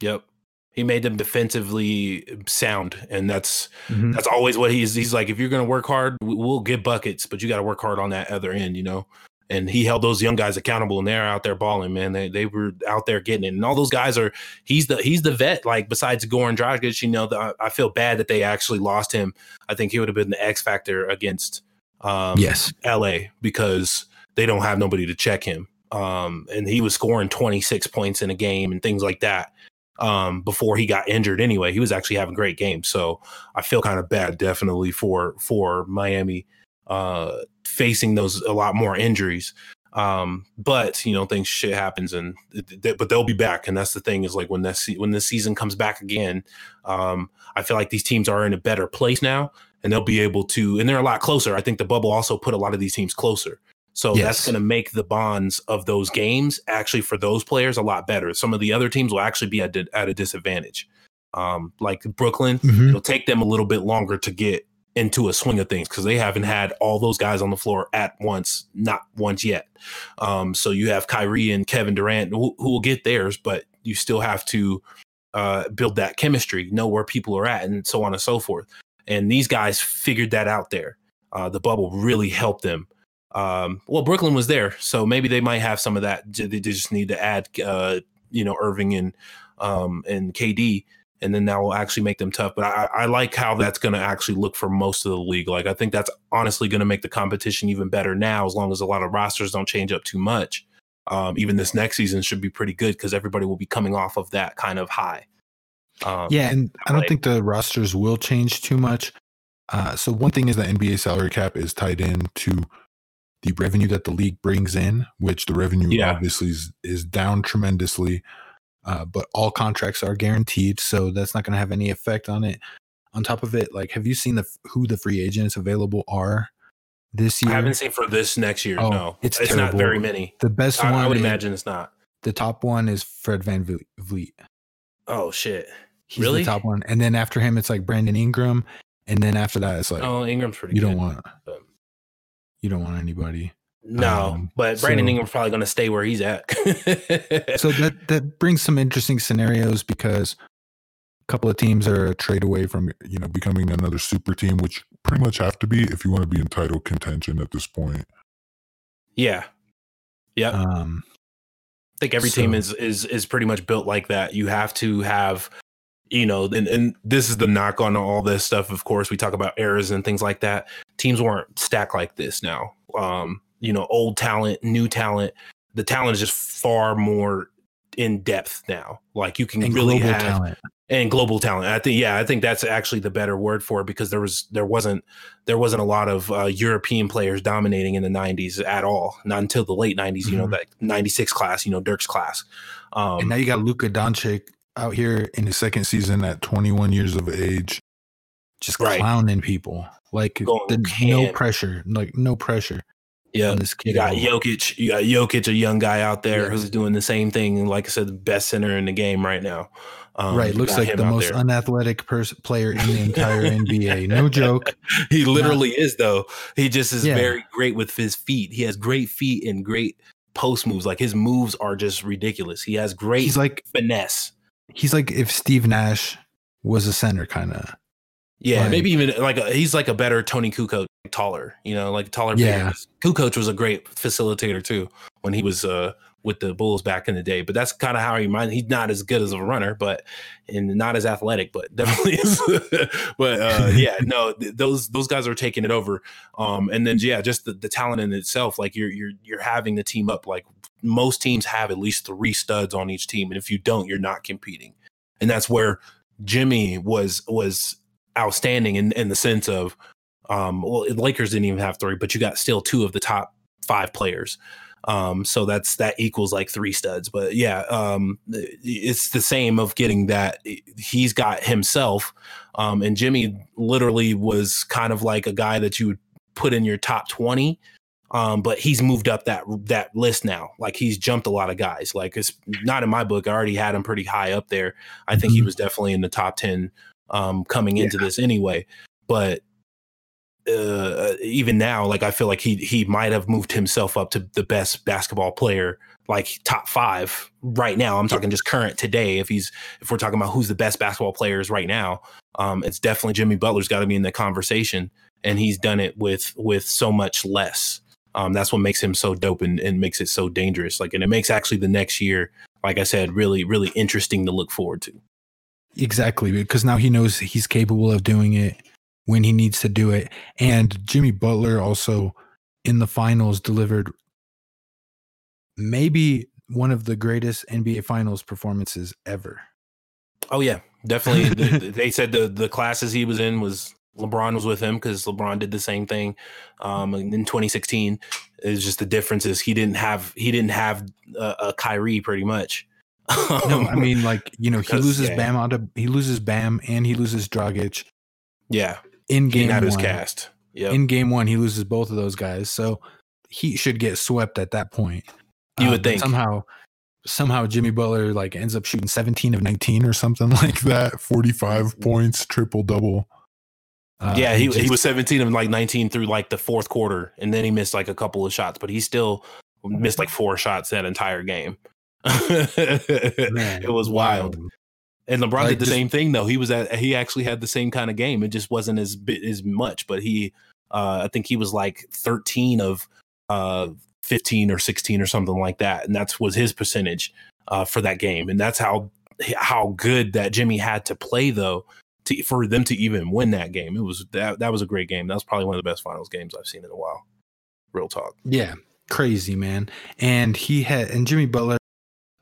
Yep. He made them defensively sound, and that's Mhm. that's always what he's. He's like, if you're going to work hard, we'll get buckets, but you got to work hard on that other end, you know. And he held those young guys accountable, and they're out there balling, man. They they were out there getting it, and all those guys are. He's the he's the vet. Like besides Goran Dragic, you know, the, I- feel bad that they actually lost him. I think he would have been the X factor against um, Yes, LA because they don't have nobody to check him. Um, and he was scoring 26 points in a game and things like that um, before he got injured. Anyway, he was actually having great games. So I feel kind of bad, definitely for for Miami uh, facing those a lot more injuries. Um, but you know, things shit happens, and but they'll be back. And that's the thing is like when this se- when the season comes back again, um, I feel like these teams are in a better place now and they'll be able to and they're a lot closer i think the bubble also put a lot of these teams closer so Yes. that's going to make the bonds of those games actually for those players a lot better some of the other teams will actually be at, at a disadvantage um, like brooklyn Mhm. it'll take them a little bit longer to get into a swing of things because they haven't had all those guys on the floor at once, not once yet. Um, so you have Kyrie and Kevin Durant who, who will get theirs, but you still have to uh, build that chemistry, know where people are at, and so on and so forth. And these guys figured that out there. Uh, the bubble really helped them. Um, well, Brooklyn was there, so maybe they might have some of that. They just need to add, uh, you know, Irving and um, and KD, and then that will actually make them tough. But I, I like how that's going to actually look for most of the league. Like I think that's honestly going to make the competition even better now, as long as a lot of rosters don't change up too much. Um, even this next season should be pretty good because everybody will be coming off of that kind of high. Um, yeah, and I don't like- think the rosters will change too much. Uh, so one thing is that NBA salary cap is tied in to the revenue that the league brings in, which the revenue Yeah. obviously is, is down tremendously. Uh, but all contracts are guaranteed, so that's not going to have any effect on it. On top of it, like, have you seen the who the free agents available are this year? I haven't seen for this next year. Oh, no, it's it's not very many. the best I, one. I would imagine it's not. the top one is Fred VanVleet. Vliet. Oh shit. He's Really? the top one. And then after him, it's like Brandon Ingram. And then after that, it's like oh, Ingram's pretty. you good. don't want but- you don't want anybody. No, Um, but Brandon so- Ingram's probably going to stay where he's at. So that that brings some interesting scenarios because a couple of teams are a trade away from You know, becoming another super team, which pretty much have to be if you want to be in title contention at this point. yeah, yeah. um I think every team is is is pretty much built like that. You have to have, you know, and, and this is the knock on all this stuff. Of course, we talk about errors and things like that. Teams weren't stacked like this now. Um, you know, old talent, new talent. The talent is just far more in depth now. Like you can and really have talent. and global talent. I think yeah, I think that's actually the better word for it because there was there wasn't there wasn't a lot of uh, European players dominating in the '90s at all. Not until the late '90s. You know that '96 class. You know Dirk's class. Um, and now you got Luka Doncic out here in his second season at 21 years of age, just Right. clowning people. Like the, no pressure, like no pressure yeah, this kid. you got. Jokic. You got Jokic, a young guy out there Yeah. who's doing the same thing. Like I said, the best center in the game right now. Um, right, looks like the most there. unathletic pers- player in the entire NBA. No joke. he literally is though. He just is Yeah. very great with his feet. He has great feet and great post moves. Like his moves are just ridiculous. He has great He's like finesse. he's like if Steve Nash was a center, kind of. Yeah, Like- maybe even like a, he's like a better Toni Kukoc, taller. You know, like taller. Yeah. Kukoc was a great facilitator too when he was uh with the Bulls back in the day. But that's kind of how he mind. He's not as good as a runner, but and not as athletic, but definitely is. but uh, yeah, no, th- those those guys are taking it over. Um, and then yeah, just the, the talent in itself. Like you're you're you're having the team up. Like most teams have at least three studs on each team, and if you don't, you're not competing. And that's where Jimmy was was outstanding in in the sense of um well Lakers didn't even have three but you got still two of the top five players. Um so that's that equals like three studs. But yeah um it's the same of getting that he's got himself um and Jimmy literally was kind of like a guy that you would put in your top 20 um but he's moved up that that list now. Like he's jumped a lot of guys. Like it's not in my book. I already had him pretty high up there. I think he Mhm. was definitely in the top 10 um, coming into this anyway. But uh, even now, like I feel like he he might have moved himself up to the best basketball player, like top five right now. I'm talking just current today. If he's if we're talking about who's the best basketball players right now, um, it's definitely Jimmy Butler's got to be in the conversation, and he's done it with with so much less. Um, that's what makes him so dope and, and makes it so dangerous. Like, and it makes actually the next year, like I said, really really interesting to look forward to. Exactly, because now he knows he's capable of doing it when he needs to do it. And Jimmy Butler also in the finals delivered maybe one of the greatest NBA finals performances ever. Oh yeah, definitely. The- the- they said the the classes he was in was LeBron was with him because LeBron did the same thing um, in 2016. It's just the difference is he didn't have he didn't have a, a Kyrie pretty much. No, I mean like you know he loses yeah. Bam out of he loses Bam and he loses Dragic yeah, in game had his cast. Yeah, In game one, he loses both of those guys, so he should get swept at that point. You would Uh, think. somehow somehow Jimmy Butler like ends up shooting 17 of 19 or something like that. That 45 points, triple double. Uh, yeah. He, he was 17 of like 19 through like the fourth quarter, and then he missed like a couple of shots, but he still missed like four shots that entire game. Man, it was wild. And LeBron Like, did the just- same thing though. He was at he actually had the same kind of game. It just wasn't as bit as much, but he uh I think he was like 13 of uh 15 or 16 or something like that. And that's was his percentage uh for that game. And that's how how good that Jimmy had to play though to for them to even win that game. It was that that was a great game. That was probably one of the best finals games I've seen in a while. Real talk. Yeah, crazy man. And he had and Jimmy Butler.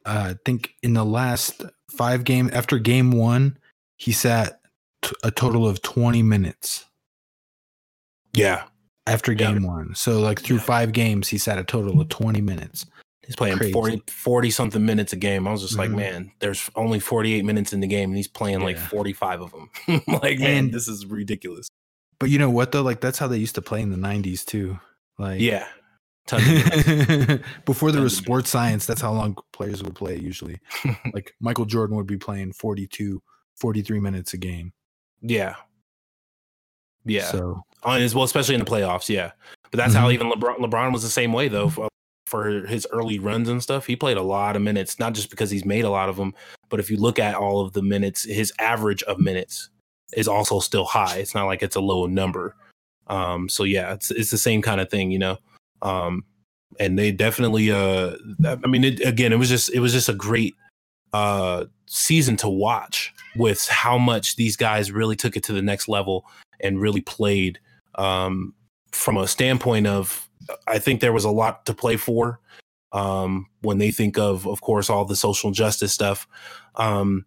Uh, I think in the last five game after game one, he sat t- a total of twenty minutes Yeah. after Yeah. game one. So like through Yeah. five games, he sat a total of twenty minutes. He's playing Crazy. 40, 40 something minutes a game. I was just like, Mhm. man, there's only 48 minutes in the game and he's playing like 45 of them. like, man, And- this is ridiculous. But you know what though? Like that's how they used to play in the '90s too. Like Yeah. Tons of minutes. Before there was sports science, that's how long players would play usually. like Michael Jordan would be playing 42, 43 minutes a game. yeah. Yeah. So as well, especially in the playoffs. Yeah, but that's how Mhm. even LeBron, LeBron was the same way though. For, for his early runs and stuff, he played a lot of minutes, not just because he's made a lot of them, but if you look at all of the minutes, his average of minutes is also still high. It's not like it's a low number. Um, so yeah, it's it's the same kind of thing, you know. Um, and they definitely, uh, I mean, it, again, it was just it was just a great uh season to watch with how much these guys really took it to the next level and really played um, from a standpoint of I think there was a lot to play for um, when they think of, of course, all the social justice stuff. Um,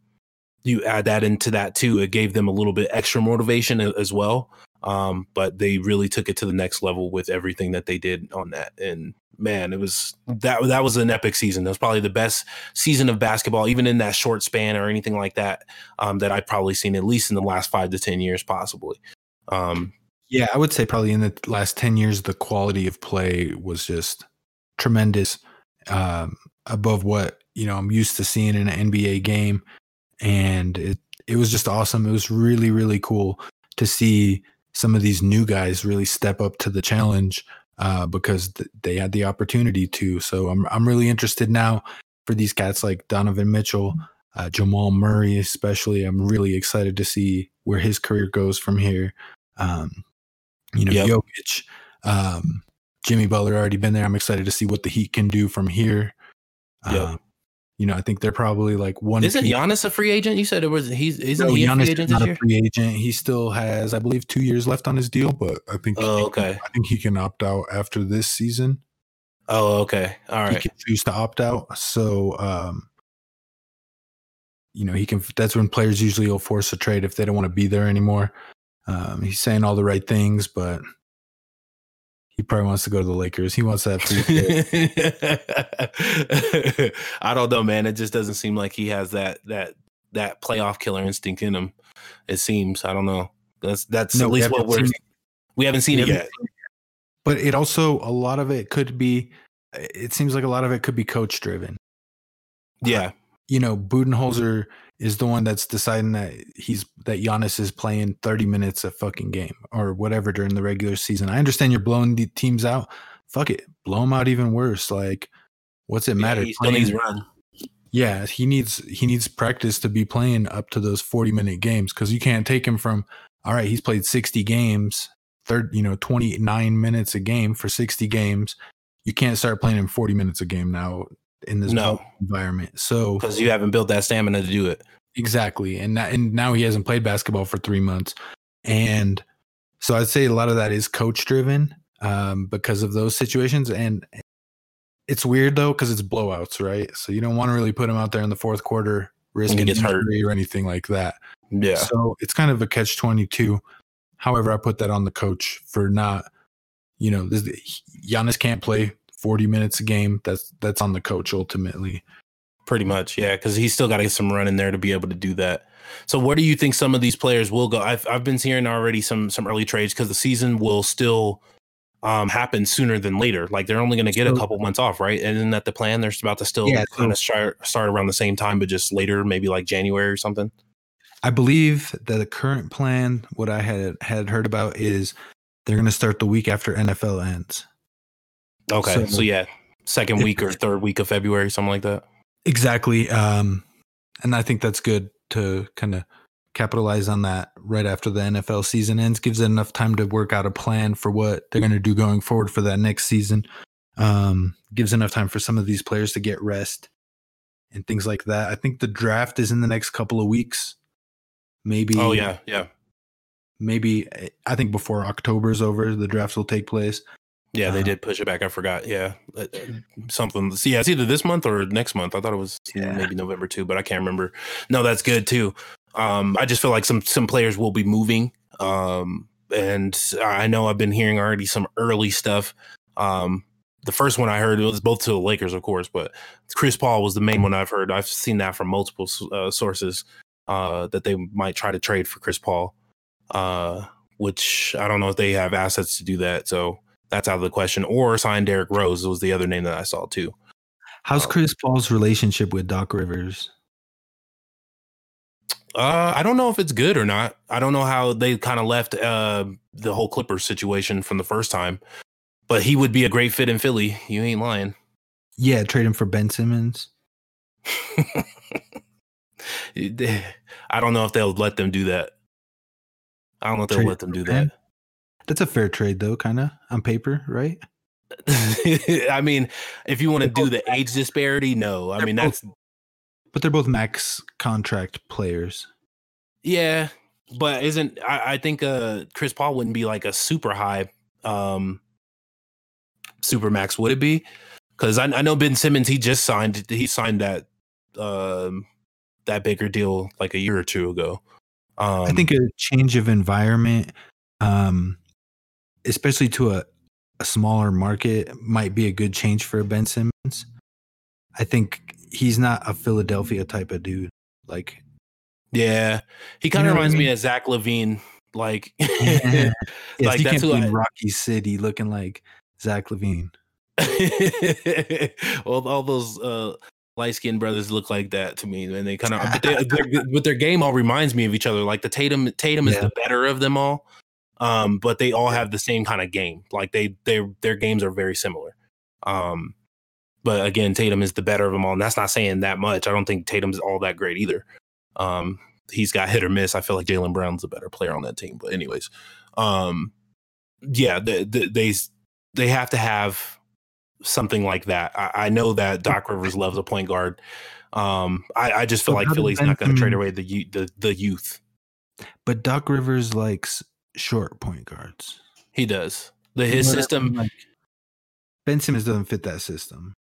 you add that into that too. It gave them a little bit extra motivation as well. Um, but they really took it to the next level with everything that they did on that. And man, it was that that was an epic season. That was probably the best season of basketball, even in that short span or anything like that, um, that I've probably seen at least in the last five to ten years, possibly. Um, yeah, I would say probably in the last 10 years, the quality of play was just tremendous um, above what, you know, I'm used to seeing in an NBA game. And it, it was just awesome. It was really, really cool to see some of these new guys really step up to the challenge uh, because th- they had the opportunity to. So I'm, I'm really interested now for these cats like Donovan Mitchell, uh, Jamal Murray, especially. I'm really excited to see where his career goes from here. Um, you know, Yep. Jokic, um, Jimmy Butler already been there. I'm excited to see what the Heat can do from here. Yep. Um, you know, I think they're probably like one. isn't piece- Giannis a free agent? You said it was. He's isn't No, he a Giannis free is agent not a free agent. He still has, I believe, two years left on his deal, but I think Oh, okay. I think he can opt out after this season. Oh, okay. All right. he can choose to opt out. So, um, you know, he can. That's when players usually will force a trade if they don't want to be there anymore. Um, he's saying all the right things, but he probably wants to go to the Lakers. He wants that free. trade. I don't know, man. It just doesn't seem like he has that that that playoff killer instinct in him. It seems. I don't know. That's that's No, at least what we're. We haven't seen it yet. but it also a lot of it could be. It seems like a lot of it could be coach driven. Yeah. you know, Budenholzer is the one that's deciding that he's that Giannis is playing 30 minutes a fucking game or whatever during the regular season. I understand you're blowing the teams out. Fuck it. Blow them out even worse. Like, what's it matter? He still needs run. yeah, he needs he needs practice to be playing up to those 40 minute games because you can't take him from all right, he's played 60 games, third, you know, 29 minutes a game for 60 games. You can't start playing him 40 minutes a game now in this No. environment. So because you haven't built that stamina to do it. Exactly. And that, and now he hasn't played basketball for three months. And so I'd say a lot of that is coach driven um, because of those situations. And it's weird though, because it's blowouts, right? So you don't want to really put him out there in the fourth quarter, risking gets hurt. injury or anything like that. Yeah. So it's kind of a catch 22. However, I put that on the coach for not, you know, this, Giannis can't play 40 minutes a game. That's, that's on the coach ultimately. Pretty much, yeah, because he's still got to get some run in there to be able to do that. So, where do you think some of these players will go? I've I've been hearing already some some early trades because the season will still um, happen sooner than later. Like they're only going to get a couple months off, right? And isn't that the plan? They're about to still Yeah, kind of start start around the same time, but just later, maybe like January or something. I believe that the current plan, what I had had heard about, is they're going to start the week after NFL ends. Okay, so, So- yeah, second If- week or third week of February, something like that. Exactly, um, and I think that's good to kind of capitalize on that right after the NFL season ends. Gives it enough time to work out a plan for what they're going to do going forward for that next season. Um, gives enough time for some of these players to get rest and things like that. I think the draft is in the next couple of weeks. Maybe. Oh yeah, yeah, Maybe I think before October is over, the draft will take place. Yeah. They Uh, did push it back. I forgot. Yeah, Uh, uh, something. See, yeah, it's either this month or next month. I thought it was Yeah. maybe November too, but I can't remember. No, that's good too. Um, I just feel like some some players will be moving. Um, and I know I've been hearing already some early stuff. Um, the first one I heard was both to the Lakers, of course, but Chris Paul was the main one I've heard. I've seen that from multiple uh, sources uh, that they might try to trade for Chris Paul, uh, which I don't know if they have assets to do that. So That's out of the question. Or sign Derrick Rose was the other name that I saw too. How's Oh. Chris Paul's relationship with Doc Rivers? Uh, I don't know if it's good or not. I don't know how they kind of left uh, the whole Clippers situation from the first time, but he would be a great fit in Philly. You ain't lying. Yeah, trade him for Ben Simmons. I don't know if they'll let them do that. I don't know if they'll Trade let them do that. That's a fair trade, though, kind of on paper, right? I mean, if you want to do the age disparity, no. I They're mean, both- that's But they're both max contract players. yeah, but isn't I, I think uh Chris Paul wouldn't be like a super high um super max, would it be? Because I, I know Ben Simmons, he just signed he signed that um that bigger deal like a year or two ago. Um I think a change of environment, um, especially to a, a smaller market, might be a good change for Ben Simmons. I think he's not a Philadelphia type of dude. Like, yeah, he kind of what I reminds me of Zach LaVine. Like, yes, Like, he that's who in I- Rocky City looking like Zach LaVine. all, all those uh, light skinned brothers look like that to me, and they kind of, but, they, their, but their game all reminds me of each other. Like the Tatum, Tatum is Yeah. the better of them all, um, but they all have the same kind of game. Like they, they, their games are very similar. Um, but again, Tatum is the better of them all, and that's not saying that much. I don't think Tatum's all that great either. Um, he's got hit or miss. I feel like Jaylen Brown's a better player on that team. But anyways, um, yeah, the, the, they they have to have something like that. I, I know that Doc Rivers loves a point guard. Um, I, I just feel So like Philly's not going to trade away the the the youth. But Doc Rivers likes short point guards. He does. The You his know what I system. mean? Like, ben Simmons doesn't fit that system.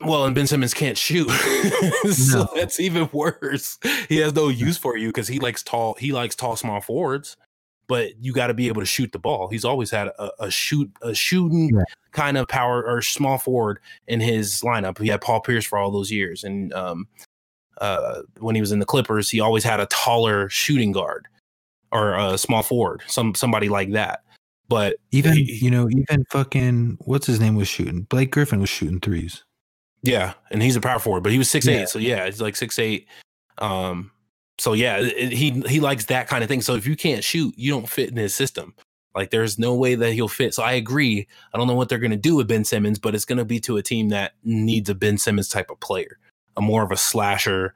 Well, and Ben Simmons can't shoot, so No. that's even worse. He has no use for you because he likes tall. He likes tall, small forwards. But you got to be able to shoot the ball. He's always had a, a shoot, a shooting Yeah. kind of power or small forward in his lineup. He had Paul Pierce for all those years, and um, uh, when he was in the Clippers, he always had a taller shooting guard or a small forward, some somebody like that. But Even he- you know, even fucking what's his name was shooting. Blake Griffin was shooting threes. Yeah, and he's a power forward, but he was six eight. So yeah, he's like six eight. Um, so yeah, it- he he likes that kind of thing. So if you can't shoot, you don't fit in his system. Like there's no way that he'll fit. So I agree. I don't know what they're gonna do with Ben Simmons, but it's gonna be to a team that needs a Ben Simmons type of player, a more of a slasher,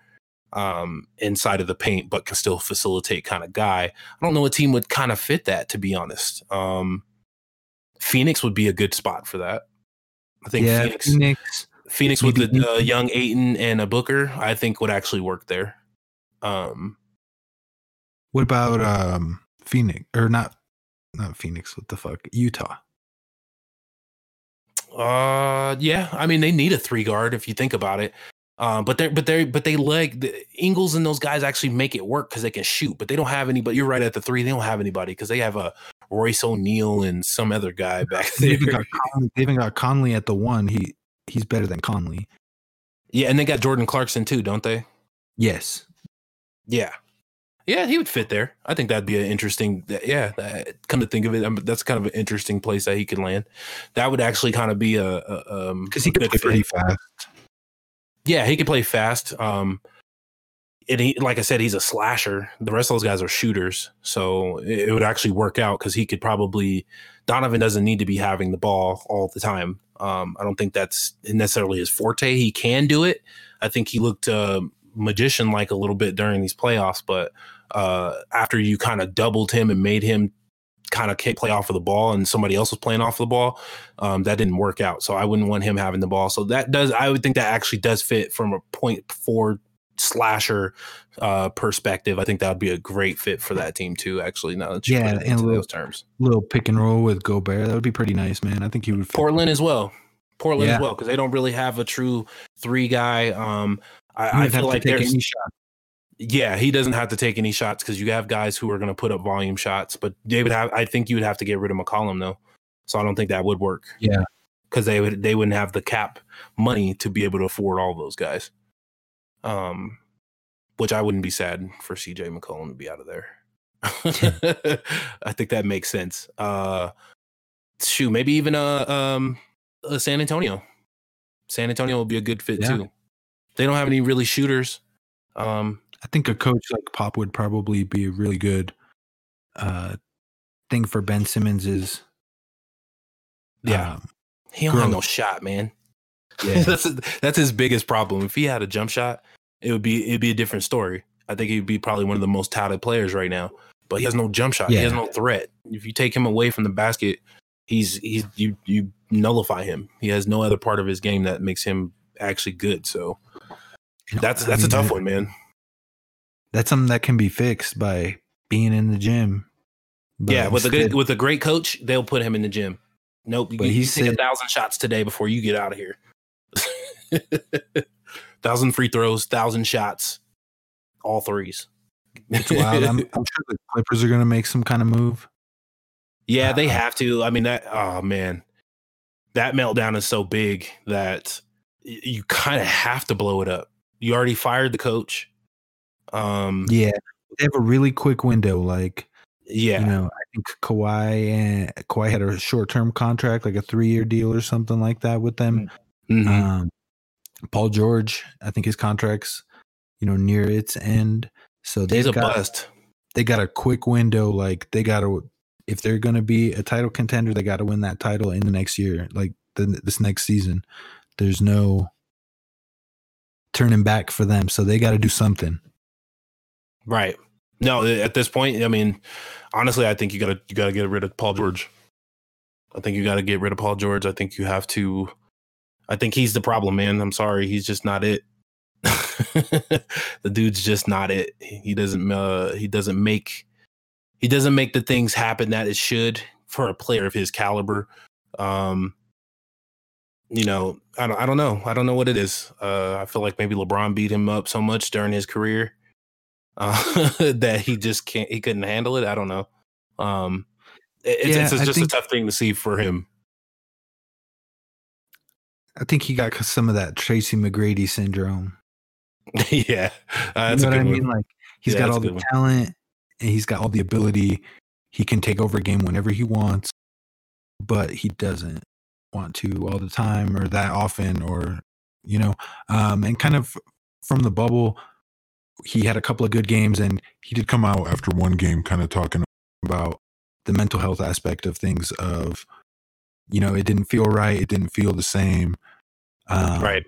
um, inside of the paint, but can still facilitate kind of guy. I don't know what team would kind of fit that, to be honest. Um, Phoenix would be a good spot for that. I think yeah, Phoenix. Phoenix. Phoenix with the uh, young Ayton and a Booker, I think would actually work there. Um, What about um Phoenix or not? Not Phoenix. What the fuck? Utah. uh, yeah, I mean they need a three guard if you think about it. Um, but they're but they but they like the Ingles and those guys actually make it work because they can shoot, but they don't have anybody. You're right at the three; they don't have anybody because they have a Royce O'Neale and some other guy back They there. even, got Conley, they even got Conley at the one. He he's better than Conley. yeah, and they got Jordan Clarkson too, don't they? Yes. Yeah. Yeah, he would fit there. I think that'd be an interesting. Yeah, that, come to think of it, um, that's kind of an interesting place that he could land. That would actually kind of be a, um Because he could play pretty fast. Yeah, he could play fast. Um, and he, like I said, he's a slasher. The rest of those guys are shooters, so it, it would actually work out because he could probably. Donovan doesn't need to be having the ball all the time. Um, I don't think that's necessarily his forte. He can do it. I think he looked uh, magician like a little bit during these playoffs, but uh, after you kind of doubled him and made him kind of play off of the ball and somebody else was playing off of the ball, um, that didn't work out. So I wouldn't want him having the ball. So that does, I would think that actually does fit from a four slasher uh, perspective. I think that would be a great fit for that team too. Actually, now that you Yeah, put it and little- those terms, Little pick and roll with Gobert. That would be pretty nice, man. I think he would. fit. Portland as well. Portland Yeah. as well because they don't really have a true three guy. Um, I, I feel like there's any shot. Yeah, he doesn't have to take any shots because you have guys who are going to put up volume shots. But they would have, I think you would have to get rid of McCollum though. So I don't think that would work. Yeah. because they would they wouldn't have the cap money to be able to afford all those guys. Um, which I wouldn't be sad for CJ McCollum to be out of there. I think that makes sense. Uh, shoot, maybe even a um a San Antonio. San Antonio will be a good fit Yeah. too. They don't have any really shooters. Um, I think a coach like Pop would probably be a really good uh thing for Ben Simmons is Yeah. um, he don't have no shot, man. yeah. that's that's his biggest problem. If he had a jump shot, it would be it'd be a different story. I think he'd be probably one of the most touted players right now. But he has no jump shot. He has no threat. If you take him away from the basket, he's he's you you nullify him. He has no other part of his game that makes him actually good. So that's I that's a tough one, man. That's something that can be fixed by being in the gym. But yeah, with a good with a great coach, they'll put him in the gym. Nope, you, But he take a thousand shots today before you get out of here. thousand free throws, thousand shots, all threes. it's wild. I'm, I'm sure the Clippers are going to make some kind of move. Yeah, they Uh, have to. I mean that. Oh man, that meltdown is so big that you kind of have to blow it up. You already fired the coach. Um. Yeah, they have a really quick window. Like Yeah. you know, I think Kawhi and Kawhi had a short term contract, like a three year deal or something like that with them. Mhm. Um, Paul George, I think his contract's you know near its end, so He's they've a got bust. they got a quick window. Like they got to if they're going to be a title contender, they got to win that title in the next year, like the, this next season. There's no turning back for them, so they got to do something. Right. No, at this point, I mean, honestly, I think you gotta you gotta get rid of Paul George. I think you gotta get rid of Paul George. I think you have to. I think he's the problem, man. I'm sorry, he's just not it. the dude's just not it. He doesn't. Uh, he doesn't make. He doesn't make the things happen that it should for a player of his caliber. Um, you know, I don't. I don't know. I don't know what it is. Uh, I feel like maybe LeBron beat him up so much during his career uh, that he just can't he couldn't handle it. I don't know. Um, it's, Yeah, it's, I just think- a tough thing to see for him. I think he got some of that Tracy McGrady syndrome. yeah, uh, that's you know what I mean? one. Like he's Yeah, got all the one. talent and he's got all the ability. He can take over a game whenever he wants, but he doesn't want to all the time or that often or you know, um and kind of from the bubble he had a couple of good games and he did come out after one game, kind of talking about the mental health aspect of things of you know, it didn't feel right, it didn't feel the same. Um, right.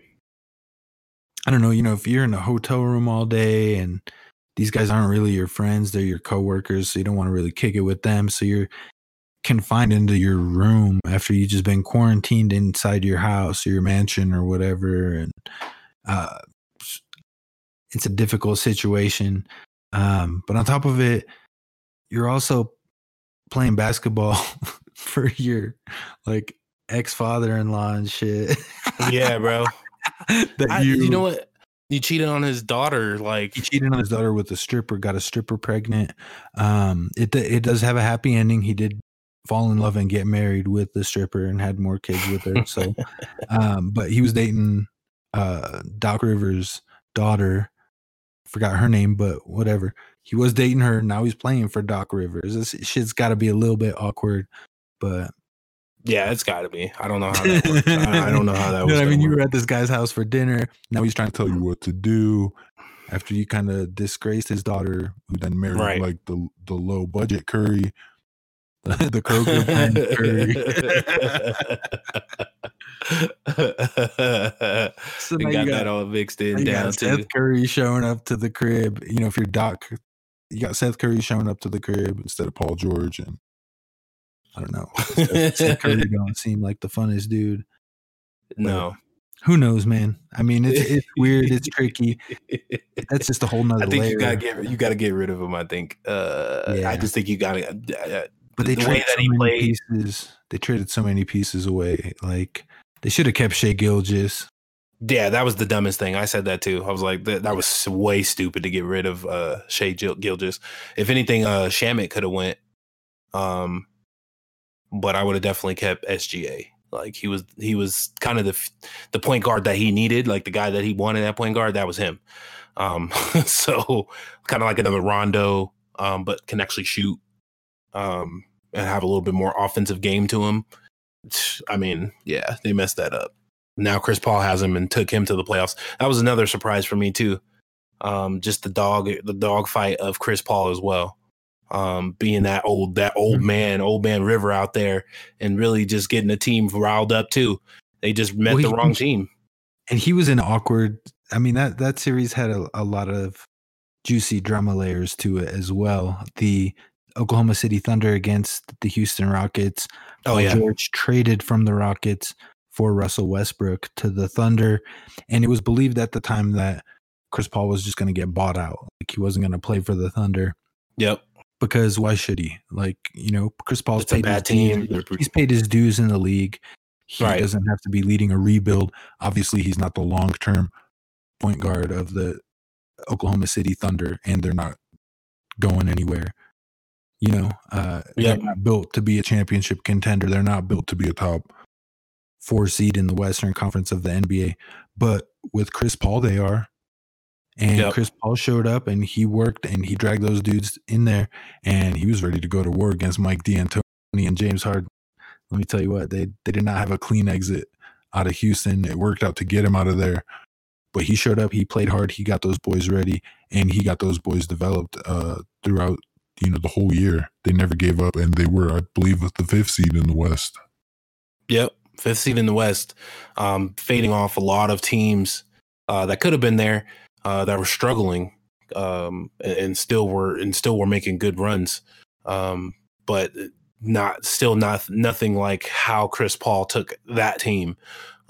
I don't know, you know, if you're in a hotel room all day and these guys aren't really your friends, they're your coworkers, so you don't want to really kick it with them. So you're confined into your room after you just been quarantined inside your house or your mansion or whatever. And uh it's a difficult situation. Um, but on top of it, you're also playing basketball for your like ex father in law and shit. Yeah, bro. that I, you, know what? You cheated on his daughter. Like, he cheated on his daughter with a stripper, got a stripper pregnant. Um, it it does have a happy ending. He did fall in love and get married with the stripper and had more kids with her. So, um, but he was dating uh Doc Rivers' daughter. Forgot her name, but whatever. He was dating her. Now he's playing for Doc Rivers. This shit's got to be a little bit awkward, but yeah, it's got to be. I don't know how that works. I, I don't know how that You know what I mean? gonna You were at this guy's house for dinner. Now he's trying to tell you what to do. after you kind of disgraced his daughter, Who then married Right. like the the low budget Curry, the Kroger Curry. So now got you that all mixed in down got too. Seth Curry showing up to the crib. You know, if you're Doc, you got Seth Curry showing up to the crib instead of Paul George. And I don't know. Seth, Seth Curry don't seem like the funnest dude. No, Who knows, man? I mean, it's it's weird. It's tricky. That's just a whole nother I think layer. you gotta get you gotta get rid of him. I think. Uh, I just think you gotta. Uh, but they the traded so many played- pieces. They traded so many pieces away. Like they should have kept Shai Gilgeous. yeah, that was the dumbest thing. I said that too. I was like, that, that was way stupid to get rid of uh, Shai Gil- Gilgeous. If anything, uh, Shamet could have went. Um, but I would have definitely kept SGA. Like he was, he was kind of the the point guard that he needed, like the guy that he wanted at point guard. That was him. Um, so kind of like another Rondo, um, but can actually shoot. Um, and have a little bit more offensive game to him. I mean, yeah, they messed that up. Now Chris Paul has him and took him to the playoffs. That was another surprise for me too. Um, just the dog, the dog fight of Chris Paul as well. Um, being that old, that old man, old man River out there, and really just getting the team riled up too. They just met Well, the he- wrong team. and he was an awkward. I mean that that series had a, a lot of juicy drama layers to it as well. The Oklahoma City Thunder against the Houston Rockets. Oh Paul yeah, George traded from the Rockets for Russell Westbrook to the Thunder, and it was believed at the time that Chris Paul was just going to get bought out. Like he wasn't going to play for the Thunder yep. because why should he? Like you know, Chris Paul's It's a paid his bad team. dues. He's paid his dues in the league. He Right. doesn't have to be leading a rebuild. Obviously, he's not the long term point guard of the Oklahoma City Thunder, and they're not going anywhere. You know, uh, Yep. they're not built to be a championship contender. They're not built to be a top four seed in the Western Conference of the NBA. But with Chris Paul, they are. And Yep. Chris Paul showed up and he worked and he dragged those dudes in there and he was ready to go to war against Mike D'Antoni and James Harden. Let me tell you what, they they did not have a clean exit out of Houston. It worked out to get him out of there. But he showed up, he played hard, he got those boys ready, and he got those boys developed uh, throughout you know the whole year. They never gave up, and they were, I believe, with the fifth seed in the West. Yep, fifth seed in the West, um, fading off a lot of teams uh, that could have been there uh, that were struggling, um, and, and still were and still were making good runs, um, but not still not nothing like how Chris Paul took that team.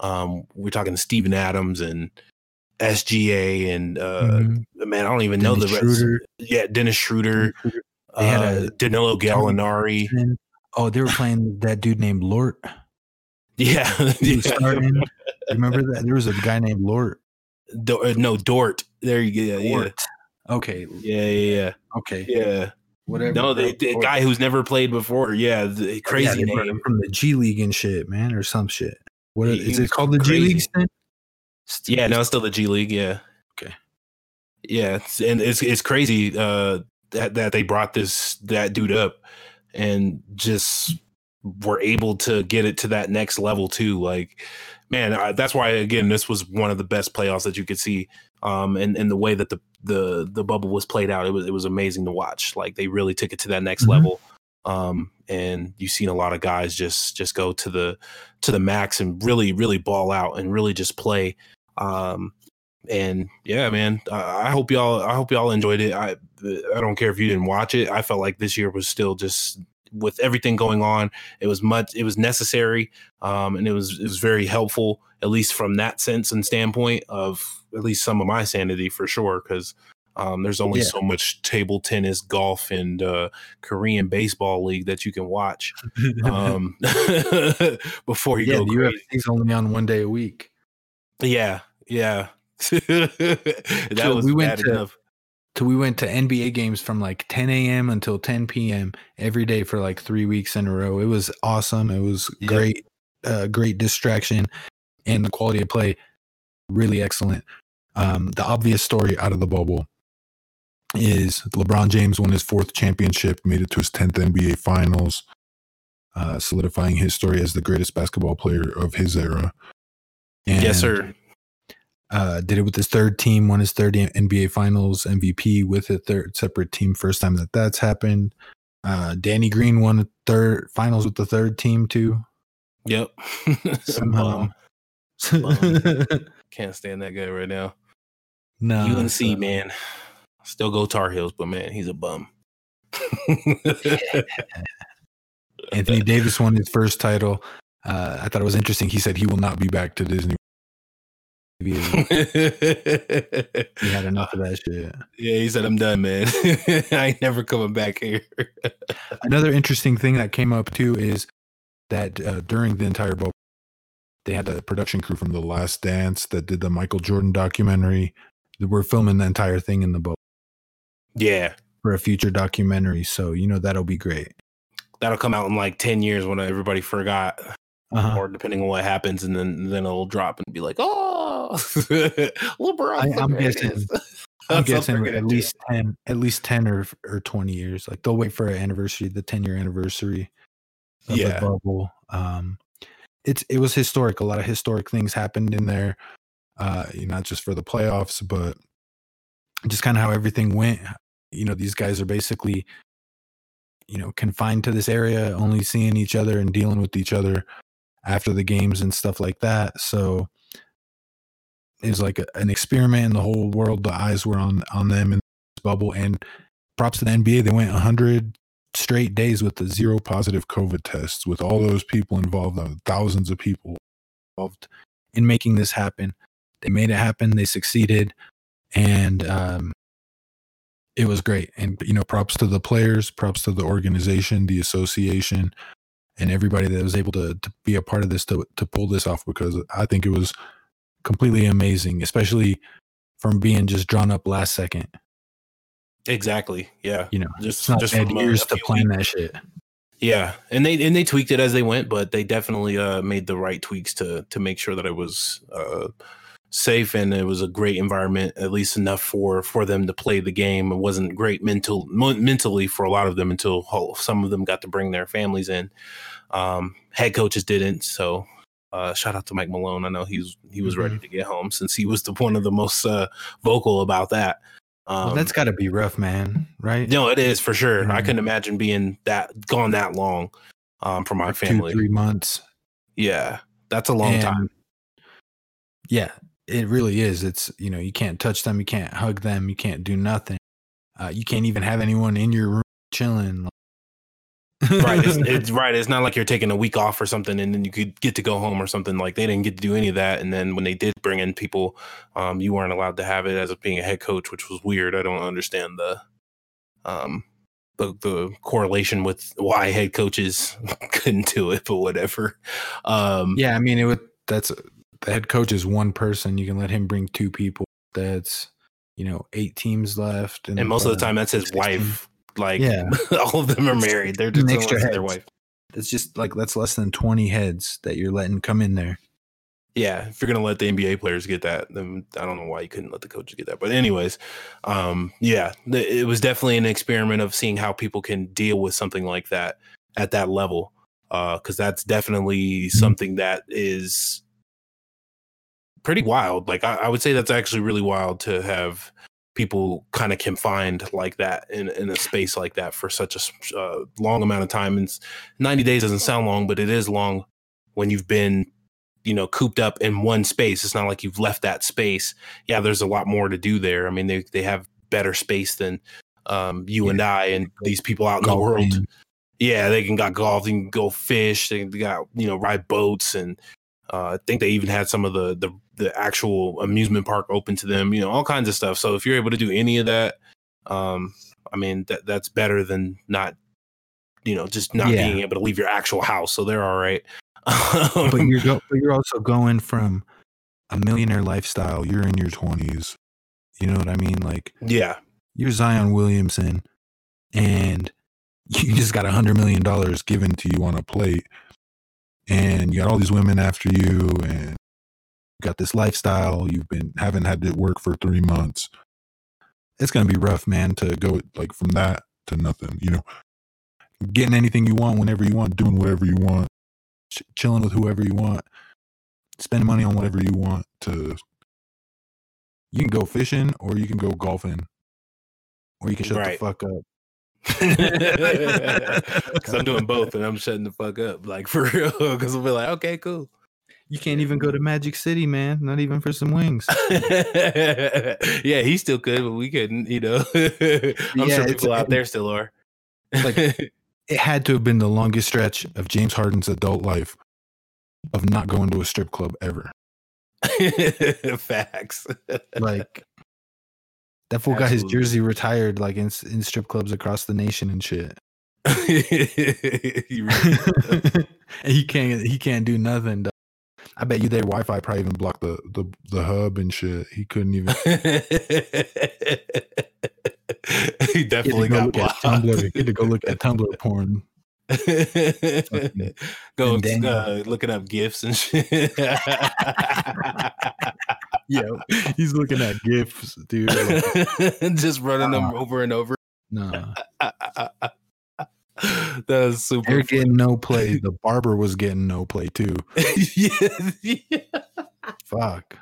Um, we're talking Steven Adams and SGA and uh, Mhm. man, I don't even know the rest. Schroeder. Yeah, Dennis Schroeder, They had uh, a- Danilo Gallinari. Oh, they were playing that dude named Lort. Yeah, yeah. starting. Remember that? There was a guy named Lort. Do- uh, no Dort. There you go. Yeah, Lort. Okay. yeah, yeah, yeah. Okay. yeah. Whatever. No, the, the guy who's never played before. Yeah, the crazy him name. from the G League and shit, man, or some shit. What He- is it called? The G. League? still? Yeah, no, it's still the G League. Yeah. Okay. Yeah, it's, and it's it's crazy uh, that that they brought this that dude up and just were able to get it to that next level too. Like, man, I, that's why again this was one of the best playoffs that you could see. Um, and and the way that the the the bubble was played out, it was it was amazing to watch. Like they really took it to that next Mhm. level. Um, and you've seen a lot of guys just just go to the to the max and really really ball out and really just play. Um, and yeah, man, I, I hope y'all I hope y'all enjoyed it. I I don't care if you didn't watch it. I felt like this year was still just with everything going on. It was much. It was necessary, um, and it was it was very helpful, at least from that sense and standpoint of at least some of my sanity for sure. Because um, there's only Yeah. so much table tennis, golf, and uh, Korean baseball league that you can watch um, before you yeah, go the crazy. UFC's only on one day a week. Yeah, yeah. that So was we went to- enough. So we went to NBA games from like 10 a.m. until 10 p.m. every day for like three weeks in a row. It was awesome. It was Yep. great, uh, great distraction, and the quality of play really excellent. Um, the obvious story out of the bubble is LeBron James won his fourth championship, made it to his 10th NBA Finals, uh, solidifying his story as the greatest basketball player of his era. yes, sir. Uh, did it with his third team, won his third NBA Finals MVP with a third separate team. First time that that's happened. Uh, Danny Green won a third finals with the third team too. Yep. Somehow. Bum. Can't stand that guy right now. no, UNC so- man, still go Tar Heels, but man, he's a bum. Anthony Davis won his first title. Uh, I thought it was interesting. He said he will not be back to Disney. He had enough of that shit. Yeah, he said I'm done, man. I ain't never coming back here. Another interesting thing that came up too is that uh, during the entire bubble, they had the production crew from The Last Dance that did the Michael Jordan documentary. We're filming the entire thing in the bubble yeah, for a future documentary. So, you know, that'll be great. that'll come out in like ten years when everybody forgot, Uh-huh. or depending on what happens, and then then it'll drop and be like, oh, LeBron. I- I'm guessing- I'm guessing at gonna do. least ten, at least ten or or twenty years. Like they'll wait for an anniversary, the ten year anniversary of Yeah. the bubble. Um, it's it was historic. A lot of historic things happened in there. Uh, you know, not just for the playoffs, but just kind of how everything went. You know, these guys are basically, you know, confined to this area, only seeing each other and dealing with each other after the games and stuff like that. So it was like a, an experiment in the whole world. The eyes were on on them in this bubble. And props to the NBA. They went 100 straight days with the zero positive COVID tests, with all those people involved, uh, thousands of people involved in making this happen. They made it happen. They succeeded, and um, it was great. And you know, props to the players, props to the organization, the association, and everybody that was able to to be a part of this to to pull this off. Because I think it was completely amazing, especially from being just drawn up last second. Exactly. Yeah. You know, Just not just from, uh, years to plan weeks. that shit. Yeah, and they and they tweaked it as they went, but they definitely uh, made the right tweaks to to make sure that it was uh, safe and it was a great environment, at least enough for for them to play the game. It wasn't great mental mentally for a lot of them until some of them got to bring their families in. Um, head coaches didn't, so uh, shout out to Mike Malone. I know he's he was ready to get home since he was the one of the most uh, vocal about that. Um, well, that's got to be rough, man. Right? no, it is for sure. I Mhm. couldn't imagine being that gone that long um, for my Two, family. three months. Yeah, that's a long And, time. Yeah, it really is. It's you know you can't touch them, you can't hug them, you can't do nothing. Uh, you can't even have anyone in your room chilling. right, it's, it's right. It's not like you're taking a week off or something, and then you could get to go home or something. Like they didn't get to do any of that, and then when they did bring in people, um, you weren't allowed to have it as a, being a head coach, which was weird. I don't understand the, um, the the correlation with why head coaches couldn't do it, but whatever. Um, yeah, I mean it would. That's the head coach is one person. You can let him bring two people. That's you know eight teams left, and most of the uh, time that's his 16. wife. Like, Yeah. all of them are married. They're just extra their wife. It's just like that's less than twenty heads that you're letting come in there. Yeah, if you're gonna let the NBA players get that, then I don't know why you couldn't let the coaches get that. But anyways, um, yeah, it was definitely an experiment of seeing how people can deal with something like that at that level, because that's definitely something that is pretty wild. Like I, I would say that's actually really wild to have people kind of confined like that in, in a space like that for such a uh, long amount of time. And 90 days doesn't sound long, but it is long when you've been you know cooped up in one space it's not like you've left that space yeah there's a lot more to do there i mean they, they have better space than um, you and i and these people out in the world Golfing. yeah they can got golf they can go fish they got you know ride boats and uh, i think they even had some of the, the the actual amusement park open to them you know all kinds of stuff so if you're able to do any of that um i mean that that's better than not you know just not Yeah. being able to leave your actual house so they're all right but you're go, but you're also going from a millionaire lifestyle. You're in your twenties. You know what I mean? Like yeah you're Zion Williamson, and you just got a hundred million dollars given to you on a plate, and you got all these women after you, and got this lifestyle. You've been haven't had to work for three months. It's gonna be rough, man, to go like from that to nothing. You know, getting anything you want whenever you want, doing whatever you want, ch- chilling with whoever you want, spending money on whatever you want. To you can go fishing or you can go golfing, or you can shut Right. the fuck up. Because I'm doing both and I'm shutting the fuck up, like for real. Because I'll be like, okay, cool. You can't even go to Magic City, man. Not even for some wings. yeah, he still could, but we couldn't, you know. I'm Yeah, sure people out there still are. Like- It had to have been the longest stretch of James Harden's adult life of not going to a strip club ever. Facts. Like that fool got his jersey retired, like in in strip clubs across the nation and shit. You really- he can't he can't do nothing. I bet you their Wi-Fi probably even blocked the the, the hub and shit. He couldn't even he he had to definitely go got blocked. Tumblr. He had to go look at Tumblr porn. Go uh, looking up gifts and shit. yeah, he's looking at gifs, dude. just running them Ah. over and over. nah, that is super. they're getting no play. The barber was getting no play too. yeah, yeah. Fuck.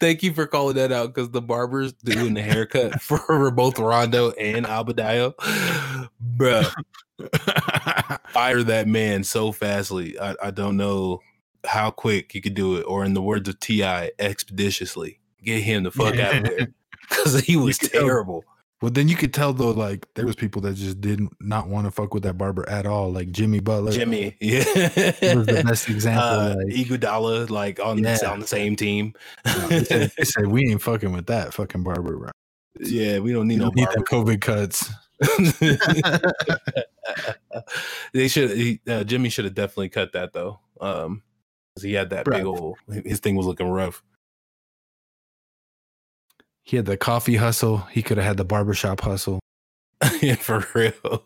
Thank you for calling that out because the barbers doing the haircut for both Rondo and Abadiah, bro, fire that man so fastly. I, I don't know how quick he could do it, or in the words of T.I., expeditiously. Get him the fuck out of there because he was terrible. Well, then you could tell though, like there was people that just didn't not want to fuck with that barber at all, like Jimmy Butler. Jimmy, yeah, was the best example. Uh, like, Iguodala, like on Yeah. the on the same team. no, they, said, they said we ain't fucking with that fucking barber, bro. yeah, we don't need You no don't need barber. the COVID cuts. they should. He, uh, Jimmy should have definitely cut that though. Um, 'cause he had that big old. His thing was looking rough. He had the coffee hustle. He could have had the barbershop hustle. yeah, for real.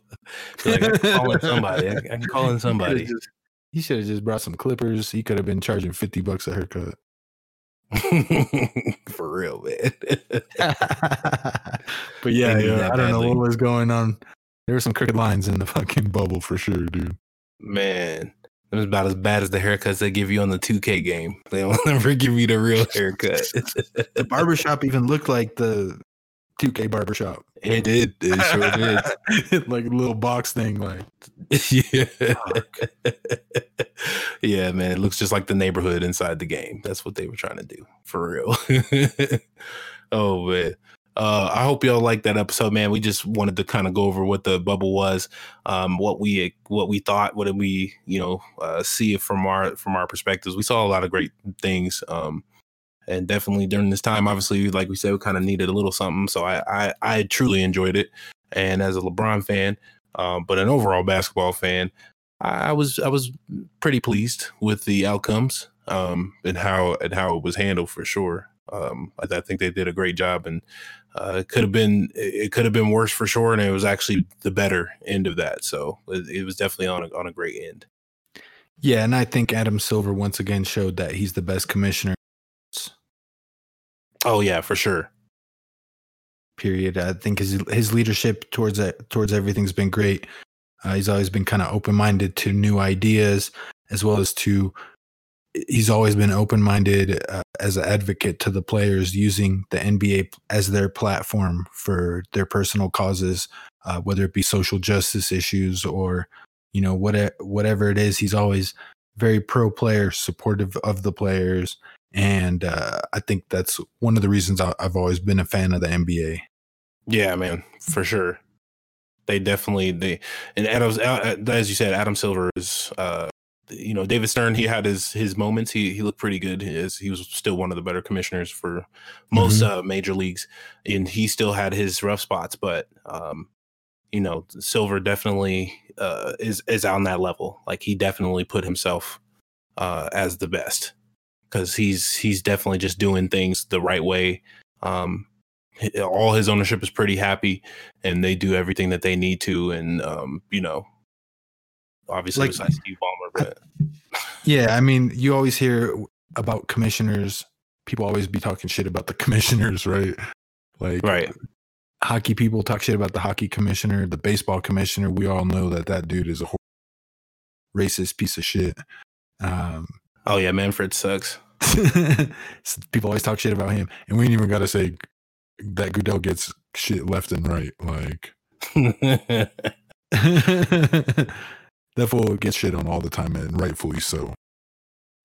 Like, I'm calling somebody. I, I can call in somebody. He should have just brought some clippers. He could have been charging fifty bucks a haircut. for real, man. but yeah, yeah I don't know what was going on. There were some crooked lines in the fucking bubble for sure, dude. man, it was about as bad as the haircuts they give you on the 2K game. They don't ever give you the real haircut. The barbershop even looked like the 2K barbershop. it did. It sure did. like a little box thing, like yeah. yeah, man. It looks just like the neighborhood inside the game. That's what they were trying to do for real. oh man. Uh, I hope y'all like that episode, man. We just wanted to kind of go over what the bubble was, um, what we what we thought, what did we, you know, uh, see from our from our perspectives. We saw a lot of great things, um, and definitely during this time, obviously, like we said, we kind of needed a little something. So I, I I truly enjoyed it, and as a LeBron fan, um, but an overall basketball fan, I, I was I was pretty pleased with the outcomes um, and how and how it was handled for sure. Um, I, I think they did a great job, and uh, it could have been it could have been worse for sure, and it was actually the better end of that. So it, it was definitely on a, on a great end. Yeah, and I think Adam Silver once again showed that he's the best commissioner. Oh yeah, for sure. Period. I think his his leadership towards that towards everything's been great. Uh, he's always been kind of open minded to new ideas, as well as to. He's always been open minded uh, as an advocate to the players, using the NBA as their platform for their personal causes, uh, whether it be social justice issues or, you know, whatever whatever it is. He's always very pro player, supportive of the players, and uh, I think that's one of the reasons I've always been a fan of the NBA. Yeah, man, for sure. They definitely they and Adams uh, as you said, Adam Silver is uh you know David Stern. He had his his moments. He he looked pretty good. His, he was still one of the better commissioners for most uh, major leagues, and he still had his rough spots. But um, you know, Silver definitely uh is is on that level. Like he definitely put himself uh as the best because he's he's definitely just doing things the right way. Um, all his ownership is pretty happy and they do everything that they need to and um you know obviously Like- besides Steve Ballmer but Yeah, I mean, you always hear about commissioners. People always be talking shit about the commissioners, right? Like, right hockey people talk shit about the hockey commissioner, the baseball commissioner. We all know that that dude is a hor- racist piece of shit. Um, oh yeah Manfred sucks people always talk shit about him, and we ain't even got to say that Goodell gets shit left and right. Like that fool gets shit on all the time, and rightfully so.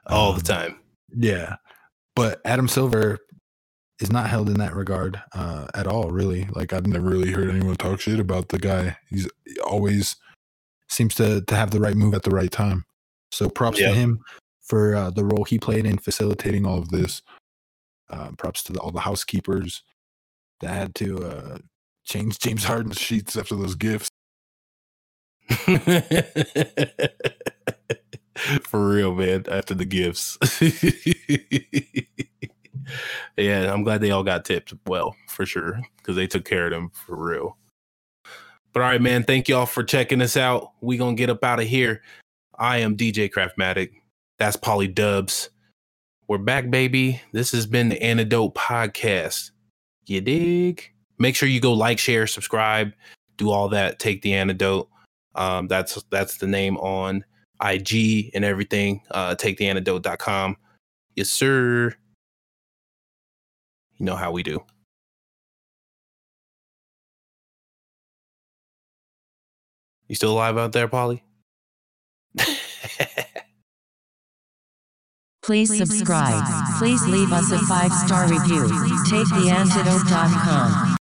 all the Um, time Yeah. But Adam Silver is not held in that regard uh, at all, really. Like I've never really heard anyone talk shit about the guy. He's he always seems to to have the right move at the right time. So props Yeah. to him for uh, the role he played in facilitating all of this. Uh, props to the, all the housekeepers that had to uh, change James Harden's sheets after those gifts. for real man after the gifts yeah i'm glad they all got tipped well for sure because they took care of them for real but all right man thank y'all for checking us out we gonna get up out of here i am dj craftmatic that's Paulie Dubz We're back, baby. This has been the Antidote Podcast. You dig? Make sure you go like, share, subscribe, do all that. Take the antidote. Um, that's that's the name on IG and everything. Uh, taketheantidote.com. Yes, sir. You know how we do. You still alive out there, Paulie? Please subscribe. Please leave us a five star review. TakeTheAntidote.com.